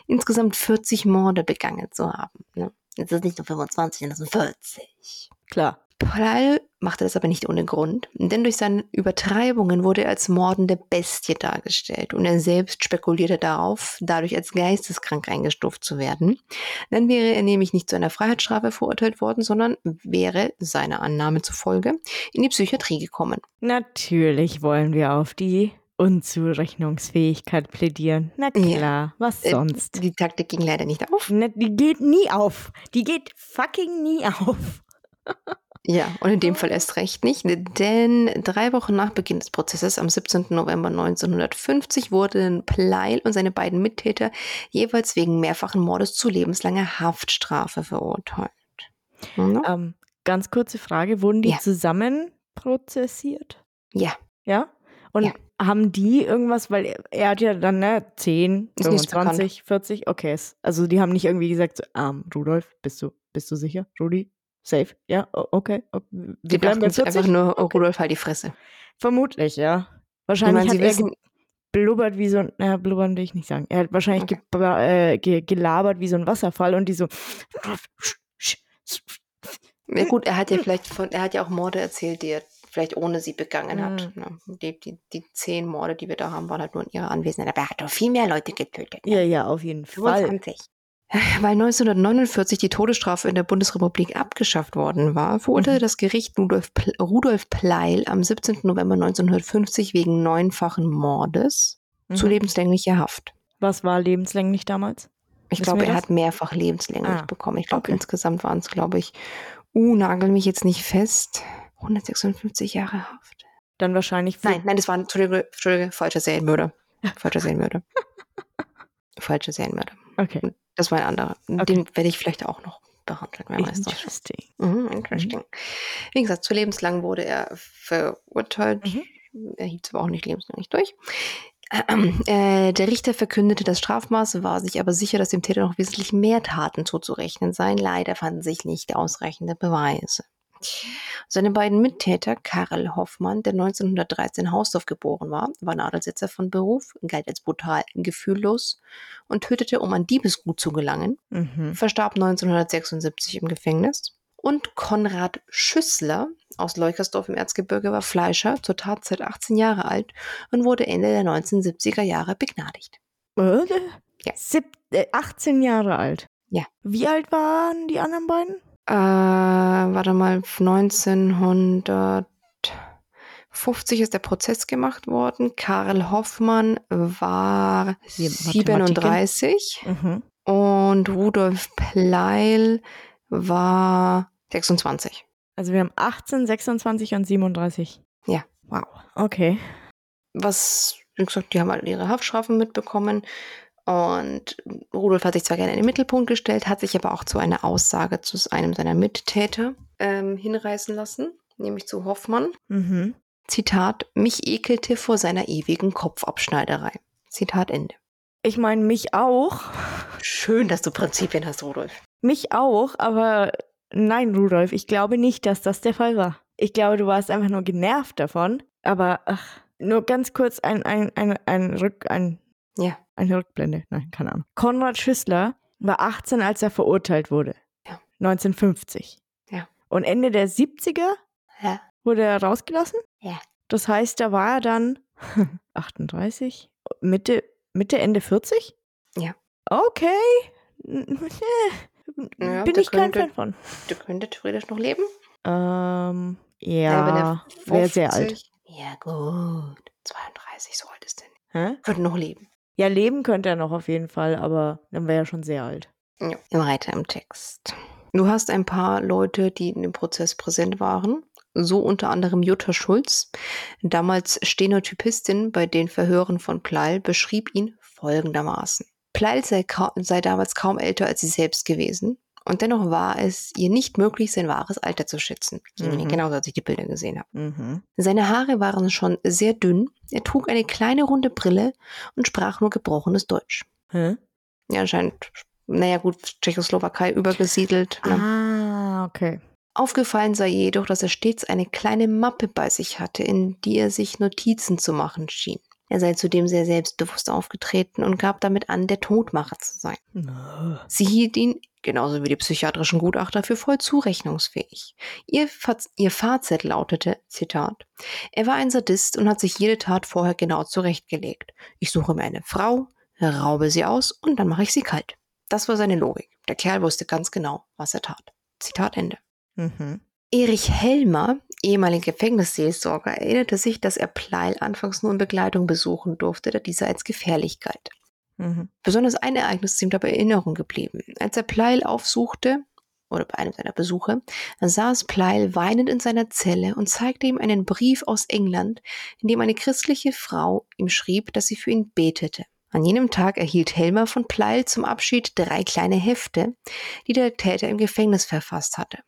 insgesamt 40 Morde begangen zu haben. Ne? Jetzt ist nicht nur 25, das sind 40. Klar. Pleil machte das aber nicht ohne Grund, denn durch seine Übertreibungen wurde er als mordende Bestie dargestellt und er selbst spekulierte darauf, dadurch als geisteskrank eingestuft zu werden. Dann wäre er nämlich nicht zu einer Freiheitsstrafe verurteilt worden, sondern wäre seiner Annahme zufolge in die Psychiatrie gekommen. Natürlich wollen wir auf die Unzurechnungsfähigkeit plädieren. Na klar, ja. was äh, sonst? Die Taktik ging leider nicht auf. Ne, die geht nie auf. Die geht fucking nie auf. *laughs* Ja, und in dem Fall erst recht nicht, denn drei Wochen nach Beginn des Prozesses am 17. November 1950 wurden Pleil und seine beiden Mittäter jeweils wegen mehrfachen Mordes zu lebenslanger Haftstrafe verurteilt. Mhm. Ähm, ganz kurze Frage, wurden die ja. zusammen prozessiert? Ja. Ja? Und ja. haben die irgendwas, weil er, er hat ja dann ne, 10, 25, 40, okay. Also die haben nicht irgendwie gesagt, so, ähm, Rudolf, bist du, bist du sicher? Rudi, Safe, ja, okay. Wir die bleiben 40. einfach nur okay. Rudolf halt die Fresse. Vermutlich, ja. Wahrscheinlich meine, hat er blubbert wie so ein, naja, blubbern will ich nicht sagen. Er hat wahrscheinlich okay. ge äh, gelabert wie so ein Wasserfall und die so. Ja gut, er hat ja *laughs* vielleicht von, er hat ja auch Morde erzählt, die er vielleicht ohne sie begangen mhm. hat. Ne? Die, die, die zehn Morde, die wir da haben, waren halt nur in ihrer Anwesenheit. Aber er hat doch viel mehr Leute getötet. Ne? Ja, ja, auf jeden 25. Weil 1949 die Todesstrafe in der Bundesrepublik abgeschafft worden war, verurteilte mhm. das Gericht Rudolf, Rudolf Pleil am 17. November 1950 wegen neunfachen Mordes mhm. zu lebenslänglicher Haft. Was war lebenslänglich damals? Ich glaube, er hat mehrfach lebenslänglich ah, bekommen. Ich glaube, okay. insgesamt waren es, glaube ich, uh, nagel mich jetzt nicht fest, 156 Jahre Haft. Dann wahrscheinlich. Nein, nein, das war, Entschuldige, Entschuldige falscher Serienmörder. Falscher Serienmörder. *laughs* falscher Serienmörder. Okay. Das war ein anderer. Okay. Den werde ich vielleicht auch noch behandeln. Wer weiß das interesting. Mhm, interesting. Mhm. Wie gesagt, zu lebenslang wurde er verurteilt. Mhm. Er hielt zwar auch nicht lebenslang durch. *clears throat* Äh, der Richter verkündete das Strafmaß, war sich aber sicher, dass dem Täter noch wesentlich mehr Taten zuzurechnen seien. Leider fanden sich nicht ausreichende Beweise. Seine beiden Mittäter, Karl Hoffmann, der 1913 in Hausdorf geboren war, war Nadelsetzer von Beruf, galt als brutal gefühllos und tötete, um an Diebesgut zu gelangen, mhm. verstarb 1976 im Gefängnis. Und Konrad Schüssler aus Leukersdorf im Erzgebirge war Fleischer, zur Tatzeit 18 Jahre alt und wurde Ende der 1970er Jahre begnadigt. Äh? Ja. Sieb äh, 18 Jahre alt? Ja. Wie alt waren die anderen beiden? Äh, warte mal, 1950 ist der Prozess gemacht worden. Karl Hoffmann war 37 mhm. und Rudolf Pleil war 26. Also wir haben 18, 26 und 37. Ja. Wow, okay. Was, wie gesagt, die haben halt ihre Haftstrafen mitbekommen. Und Rudolf hat sich zwar gerne in den Mittelpunkt gestellt, hat sich aber auch zu einer Aussage zu einem seiner Mittäter ähm, hinreißen lassen, nämlich zu Hoffmann. Mhm. Zitat, mich ekelte vor seiner ewigen Kopfabschneiderei. Zitat Ende. Ich meine, mich auch. Schön, dass du Prinzipien hast, Rudolf. Mich auch, aber nein, Rudolf, ich glaube nicht, dass das der Fall war. Ich glaube, du warst einfach nur genervt davon. Aber ach, nur ganz kurz ein, ein, ein, ein, Rück, ein ja. Eine Rückblende. Nein, keine Ahnung. Konrad Schüssler war 18, als er verurteilt wurde. Ja. 1950. Ja. Und Ende der 70er ja. wurde er rausgelassen. Ja. Das heißt, da war er dann *laughs* 38, Mitte, Mitte, Ende 40? Ja. Okay. Ja, Bin ich kein Fan von. Du könntest theoretisch noch leben? Ähm, ja. Wäre sehr alt. Ja, gut. 32, so alt ist er nicht. Hä? Könnte noch leben. Ja, leben könnte er noch auf jeden Fall, aber dann wäre er schon sehr alt. Ja, weiter im Text. Du hast ein paar Leute, die in dem Prozess präsent waren. So unter anderem Jutta Schulz, damals Stenotypistin bei den Verhören von Pleil, beschrieb ihn folgendermaßen. Pleil sei, sei damals kaum älter als sie selbst gewesen. Und dennoch war es ihr nicht möglich, sein wahres Alter zu schätzen. Mhm. Genauso als ich die Bilder gesehen habe. Mhm. Seine Haare waren schon sehr dünn. Er trug eine kleine runde Brille und sprach nur gebrochenes Deutsch. Hä? Ja, anscheinend, naja gut, Tschechoslowakei übergesiedelt. Ne? Ah, okay. Aufgefallen sei jedoch, dass er stets eine kleine Mappe bei sich hatte, in die er sich Notizen zu machen schien. Er sei zudem sehr selbstbewusst aufgetreten und gab damit an, der Todmacher zu sein. Sie hielt ihn genauso wie die psychiatrischen Gutachter, für voll zurechnungsfähig. Ihr, Faz ihr Fazit lautete, Zitat, er war ein Sadist und hat sich jede Tat vorher genau zurechtgelegt. Ich suche mir eine Frau, raube sie aus und dann mache ich sie kalt. Das war seine Logik. Der Kerl wusste ganz genau, was er tat. Zitat Ende. Mhm. Erich Helmer, ehemaliger Gefängnisseelsorger, erinnerte sich, dass er Pleil anfangs nur in Begleitung besuchen durfte, da dieser als gefährlich galt. Mhm. Besonders ein Ereignis ist ihm dabei in Erinnerung geblieben. Als er Pleil aufsuchte, oder bei einem seiner Besuche, saß Pleil weinend in seiner Zelle und zeigte ihm einen Brief aus England, in dem eine christliche Frau ihm schrieb, dass sie für ihn betete. An jenem Tag erhielt Helmer von Pleil zum Abschied drei kleine Hefte, die der Täter im Gefängnis verfasst hatte.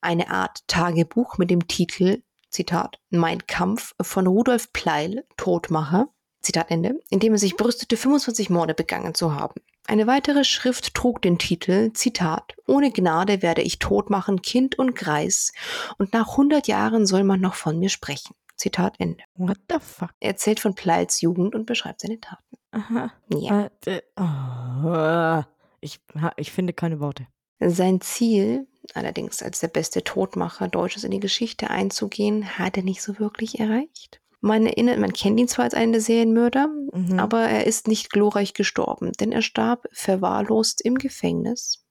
Eine Art Tagebuch mit dem Titel, Zitat, Mein Kampf von Rudolf Pleil, Todmacher, Zitat Ende, in dem er sich brüstete, 25 Morde begangen zu haben. Eine weitere Schrift trug den Titel, Zitat, Ohne Gnade werde ich tot machen, Kind und Greis, und nach 100 Jahren soll man noch von mir sprechen. Zitat Ende. What the fuck? Er erzählt von Pleils Jugend und beschreibt seine Taten. Aha. Ja. D- oh, ich, ich finde keine Worte. Sein Ziel, allerdings als der beste Todmacher Deutsches in die Geschichte einzugehen, hat er nicht so wirklich erreicht. Man erinnert, man kennt ihn zwar als einen der Serienmörder, Mhm. aber er ist nicht glorreich gestorben, denn er starb verwahrlost im Gefängnis,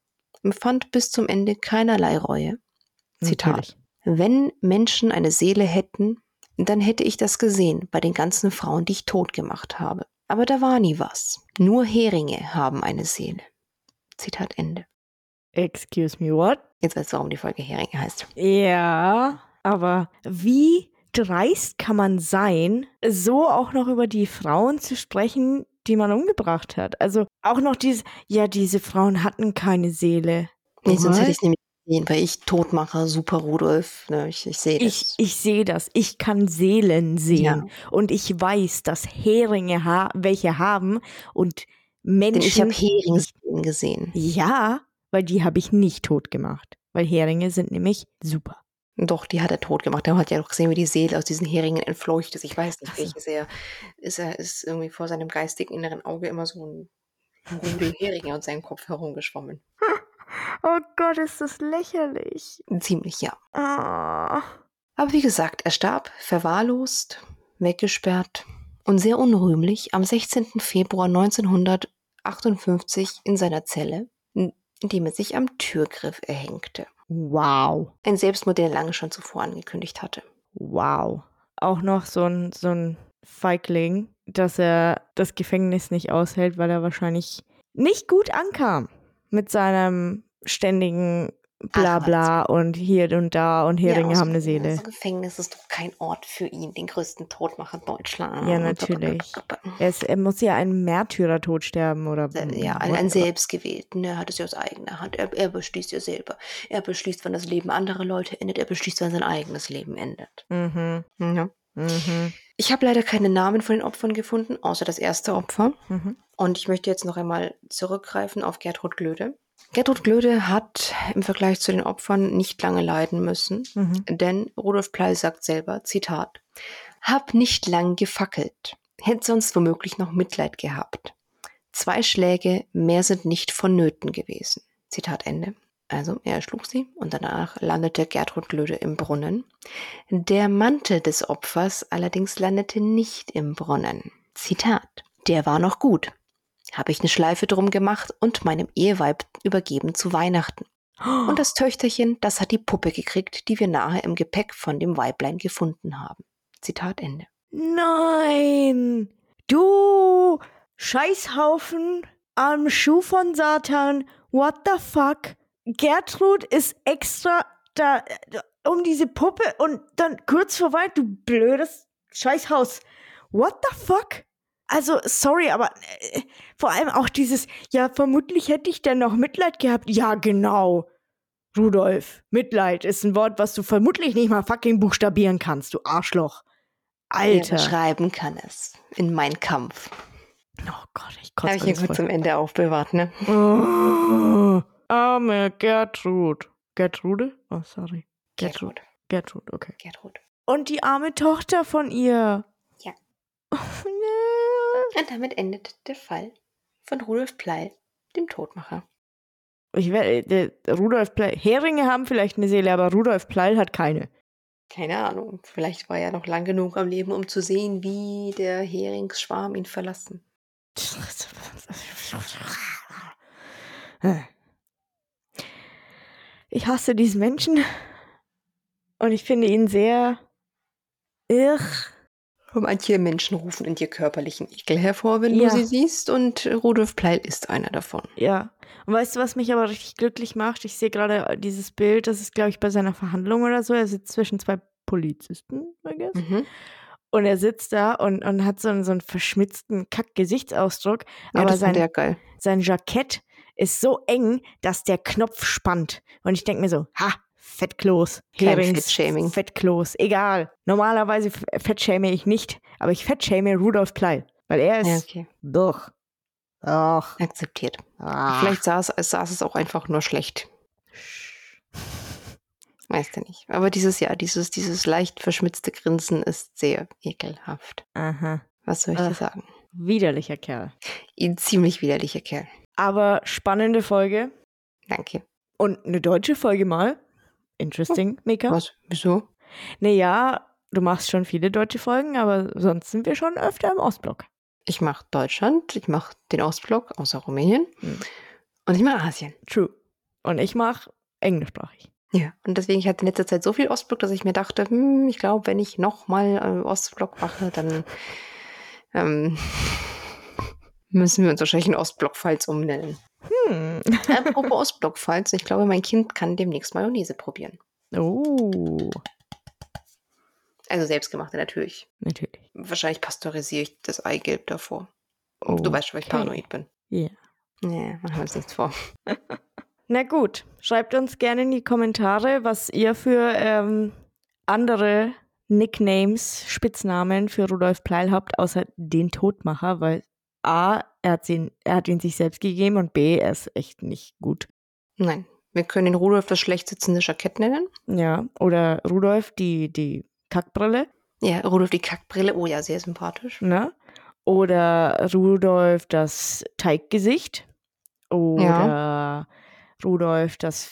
empfand bis zum Ende keinerlei Reue. Zitat. Natürlich. Wenn Menschen eine Seele hätten, dann hätte ich das gesehen bei den ganzen Frauen, die ich tot gemacht habe. Aber da war nie was. Nur Heringe haben eine Seele. Zitat Ende. Excuse me, what? Jetzt weißt du, warum die Folge Heringe heißt. Ja, aber wie dreist kann man sein, so auch noch über die Frauen zu sprechen, die man umgebracht hat? Also auch noch dieses, ja, diese Frauen hatten keine Seele. Nee, sonst hätte ich es nämlich gesehen, weil ich Todmacher, Super Rudolf, ne, ich, ich sehe Ich, das. ich sehe das. Ich kann Seelen sehen. Ja. Und ich weiß, dass Heringe ha welche haben und Menschen. Denn ich habe Heringseen gesehen. Ja, weil die habe ich nicht tot gemacht. Weil Heringe sind nämlich super. Doch, die hat er tot gemacht. Er hat ja doch gesehen, wie die Seele aus diesen Heringen entfleucht ist. Ich weiß nicht, welches er ist. Er ist irgendwie vor seinem geistigen inneren Auge immer so ein Rudel Heringe aus seinem Kopf herumgeschwommen. *laughs* Oh Gott, ist das lächerlich. Ziemlich, ja. Ah. Aber wie gesagt, er starb verwahrlost, weggesperrt und sehr unrühmlich am 16. Februar 1958 in seiner Zelle, in- indem er sich am Türgriff erhängte. Wow. Ein Selbstmord, den er lange schon zuvor angekündigt hatte. Wow. Auch noch so ein, so ein Feigling, dass er das Gefängnis nicht aushält, weil er wahrscheinlich nicht gut ankam mit seinem ständigen Blabla und hier und da und Heringe Ja, haben eine Seele. Das Gefängnis ist doch kein Ort für ihn, den größten Todmacher Deutschlands. Ja, natürlich. Er, ist, er muss ja einen Märtyrertod sterben oder. Ja, ein, ein selbstgewählten. Er hat es ja aus eigener Hand. Er, er beschließt ja selber. Er beschließt, wann das Leben anderer Leute endet. Er beschließt, wann sein eigenes Leben endet. Mhm. Ja. Mhm. Ich habe leider keine Namen von den Opfern gefunden, außer das erste Opfer. Mhm. Und ich möchte jetzt noch einmal zurückgreifen auf Gertrud Glöde. Gertrud Glöde hat im Vergleich zu den Opfern nicht lange leiden müssen, Mhm. denn Rudolf Pleil sagt selber, Zitat, hab nicht lang gefackelt, hätte sonst womöglich noch Mitleid gehabt. Zwei Schläge mehr sind nicht vonnöten gewesen. Zitat Ende. Also er schlug sie und danach landete Gertrud Glöde im Brunnen. Der Mantel des Opfers allerdings landete nicht im Brunnen. Zitat. Der war noch gut. Habe ich eine Schleife drum gemacht und meinem Eheweib übergeben zu Weihnachten. *gasps* Und das Töchterchen, das hat die Puppe gekriegt, die wir nachher im Gepäck von dem Weiblein gefunden haben. Zitat Ende. Nein! Du Scheißhaufen am Schuh von Satan. What the fuck? Gertrud ist extra da äh, um diese Puppe und dann kurz vor Weihnachten, du blödes Scheißhaus. What the fuck? Also, sorry, aber äh, vor allem auch dieses, ja, vermutlich hätte ich dann noch Mitleid gehabt. Ja, genau. Rudolf, Mitleid ist ein Wort, was du vermutlich nicht mal fucking buchstabieren kannst, du Arschloch. Alter. Wer schreiben kann es. In mein Kampf. Oh Gott, ich Habe kotze ich hier gut voll. zum Ende aufbewahrt, ne? Oh, arme Gertrud. Gertrude? Oh, sorry. Gertrud. Gertrud, okay. Gertrud. Und die arme Tochter von ihr. Ja. Oh, nee. Und damit endet der Fall von Rudolf Pleil, dem Todmacher. Ich werde, Rudolf Pleil, Heringe haben vielleicht eine Seele, aber Rudolf Pleil hat keine. Keine Ahnung. Vielleicht war er noch lang genug am Leben, um zu sehen, wie der Heringsschwarm ihn verlassen. Ich hasse diesen Menschen und ich finde ihn sehr irr. Manche Menschen rufen in dir körperlichen Ekel hervor, wenn Ja. du sie siehst, und Rudolf Pleil ist einer davon. Ja. Und weißt du, was mich aber richtig glücklich macht? Ich sehe gerade dieses Bild, das ist, glaube ich, bei seiner Verhandlung oder so. Er sitzt zwischen zwei Polizisten, I guess. Mhm. Und er sitzt da und, und hat so einen, so einen verschmitzten Kack-Gesichtsausdruck. Ja, aber das sein, sein Jackett ist so eng, dass der Knopf spannt. Und ich denke mir so, ha, Fettklos, Fettshaming. Fettklos, egal. Normalerweise fettschäme ich nicht, aber ich fettschäme Rudolf Pleil, weil er ist Ja, okay. doch. Doch. Akzeptiert. Ah. Vielleicht saß, saß es auch einfach nur schlecht. Weißt du nicht. Aber dieses Jahr, dieses, dieses leicht verschmitzte Grinsen ist sehr ekelhaft. Aha. Was soll ich dir Ach. sagen? Widerlicher Kerl. Ein ziemlich widerlicher Kerl. Aber spannende Folge Danke. und eine deutsche Folge mal. Interesting, Mika. Was? Wieso? Naja, du machst schon viele deutsche Folgen, aber sonst sind wir schon öfter im Ostblock. Ich mache Deutschland, ich mache den Ostblock außer Rumänien Hm. und ich mache Asien. True. Und ich mache englischsprachig. Ja, und deswegen ich hatte in letzter Zeit so viel Ostblock, dass ich mir dachte, hm, ich glaube, wenn ich nochmal äh, Ostblock mache, dann ähm, *laughs* müssen wir uns wahrscheinlich in Ostblock-Files umnennen. Hm. Apropos Ostblock-Files, ich glaube, mein Kind kann demnächst Mayonnaise probieren. Oh, Also selbstgemachte natürlich. natürlich. Wahrscheinlich pasteurisiere ich das Eigelb davor. Oh, Du weißt schon, weil ich okay. paranoid bin. Ja. Nee, machen wir uns nichts vor. *laughs* Na gut, schreibt uns gerne in die Kommentare, was ihr für ähm, andere Nicknames, Spitznamen für Rudolf Pleil habt, außer den Todmacher, weil A, er hat, ihn, er hat ihn sich selbst gegeben und B, er ist echt nicht gut. Nein, wir können den Rudolf das schlecht sitzende Jackett nennen. Ja, oder Rudolf, die, die Kackbrille, Ja, Rudolf die Kackbrille. Oh ja, sehr sympathisch. ne? Oder Rudolf, das Teiggesicht. Oder Rudolf, das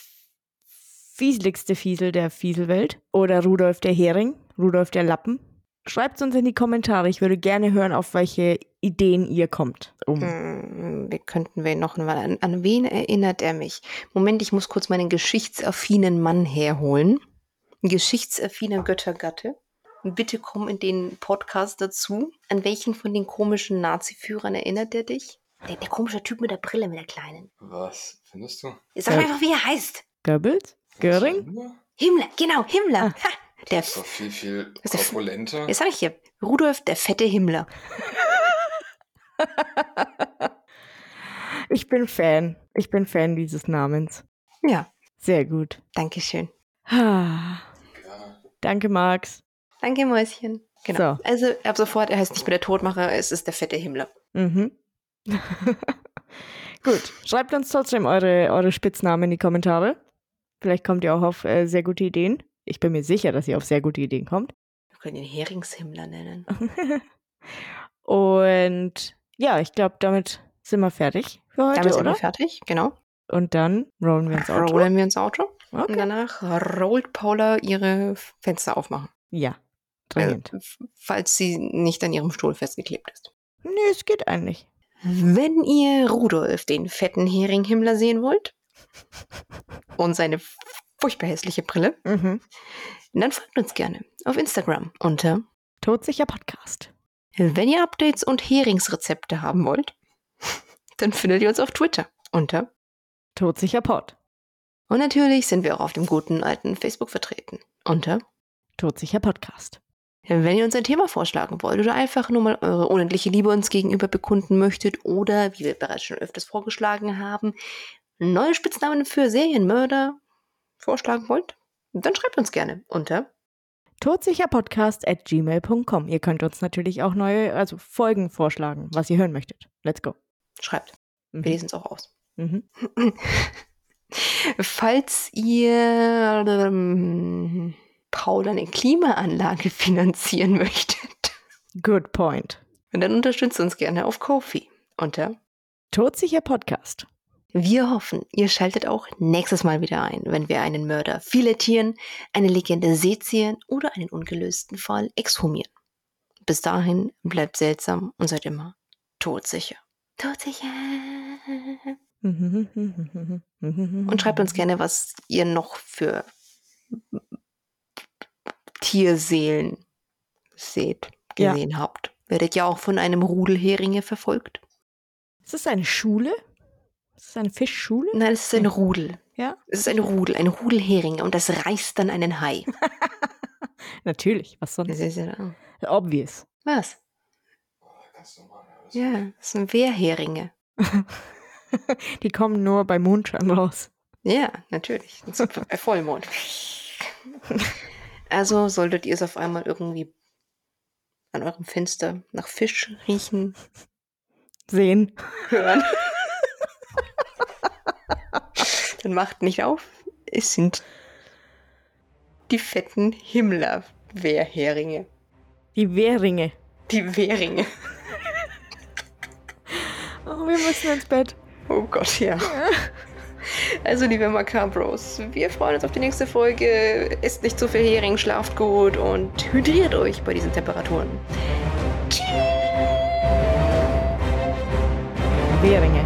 fieseligste Fiesel der Fieselwelt. Oder Rudolf der Hering, Rudolf der Lappen. Schreibt uns in die Kommentare. Ich würde gerne hören, auf welche Ideen ihr kommt. Um. Hm, wir könnten wir noch mal an, an wen erinnert er mich? Moment, ich muss kurz meinen geschichtsaffinen Mann herholen. Ein geschichtsaffiner Göttergatte. Bitte komm in den Podcast dazu. An welchen von den komischen Nazi-Führern erinnert er dich? Der, der komische Typ mit der Brille, mit der kleinen. Was findest du? Sag Ja. mir einfach, wie er heißt. Goebbels? Göring? Himmler? Himmler, genau, Himmler. Ah. Der, Das ist doch viel, viel korpulenter. jetzt sag ich hier, Rudolf, der fette Himmler. *laughs* Ich bin Fan. Ich bin Fan dieses Namens. Ja, Sehr gut. danke schön. Ah, *sighs* Gerne. Danke, Max. Danke, Mäuschen. Genau. So. Also ab sofort, er heißt nicht mehr der Todmacher, es ist der fette Himmler. Mhm. *laughs* Gut, schreibt uns trotzdem eure, eure Spitznamen in die Kommentare. Vielleicht kommt ihr auch auf äh, sehr gute Ideen. Ich bin mir sicher, dass ihr auf sehr gute Ideen kommt. Wir können ihn Heringshimmler nennen. *laughs* Und ja, ich glaube, damit sind wir fertig für heute, Damit sind oder? wir fertig, genau. Und dann rollen wir ins Auto. Rollen wir ins Auto und Okay. danach rollt Paula ihre Fenster aufmachen. Ja, dringend. Äh, falls sie nicht an ihrem Stuhl festgeklebt ist. nee, es geht eigentlich. Wenn ihr Rudolf, den fetten Hering-Himmler, sehen wollt *laughs* und seine furchtbar hässliche Brille, Mhm. dann folgt uns gerne auf Instagram unter Todsicher Podcast. Wenn ihr Updates und Heringsrezepte haben wollt, *laughs* dann findet ihr uns auf Twitter unter. Todsicher Pod. Und natürlich sind wir auch auf dem guten alten Facebook vertreten unter. Todsicher Podcast. Wenn ihr uns ein Thema vorschlagen wollt oder einfach nur mal eure unendliche Liebe uns gegenüber bekunden möchtet oder, wie wir bereits schon öfters vorgeschlagen haben, neue Spitznamen für Serienmörder vorschlagen wollt, dann schreibt uns gerne unter. Todsicherpodcast at gmail.com. Ihr könnt uns natürlich auch neue, also Folgen vorschlagen, was ihr hören möchtet. Let's go. Schreibt. Wir Mhm. lesen es auch aus. Mhm. *laughs* Falls ihr ähm, Paul eine Klimaanlage *laughs* finanzieren möchtet, Good point. dann unterstützt uns gerne auf Kofi unter. Todsicher Podcast. Wir hoffen, ihr schaltet auch nächstes Mal wieder ein, wenn wir einen Mörder filetieren, eine Legende sezieren oder einen ungelösten Fall exhumieren. Bis dahin bleibt seltsam und seid immer todsicher. Todsicher. Und schreibt uns gerne, was ihr noch für Tierseelen seht, Ja. gesehen habt. Werdet ja auch von einem Rudel Heringe verfolgt? Ist das eine Schule? Ist das eine Fischschule? Nein, es ist ein Rudel. Ja, Es ist ein Rudel, ein Rudel Heringe und das reißt dann einen Hai. *laughs* natürlich. Was Das sonst? ist ja Obvious. was? Ja, das sind Wehrheringe. *laughs* Die kommen nur bei Mondschein raus. Ja, natürlich. Das *laughs* ist bei Vollmond. Also solltet ihr es auf einmal irgendwie an eurem Fenster nach Fisch riechen, Sehen. hören, dann macht nicht auf. Es sind die fetten Himmler-Wehrheringe. Die Wehringe. Die Wehringe. *laughs* Oh, wir müssen ins Bett. Oh Gott, ja. Also, liebe Macabros, wir freuen uns auf die nächste Folge. Esst nicht zu viel Hering, schlaft gut und hydriert euch bei diesen Temperaturen. Wehringe.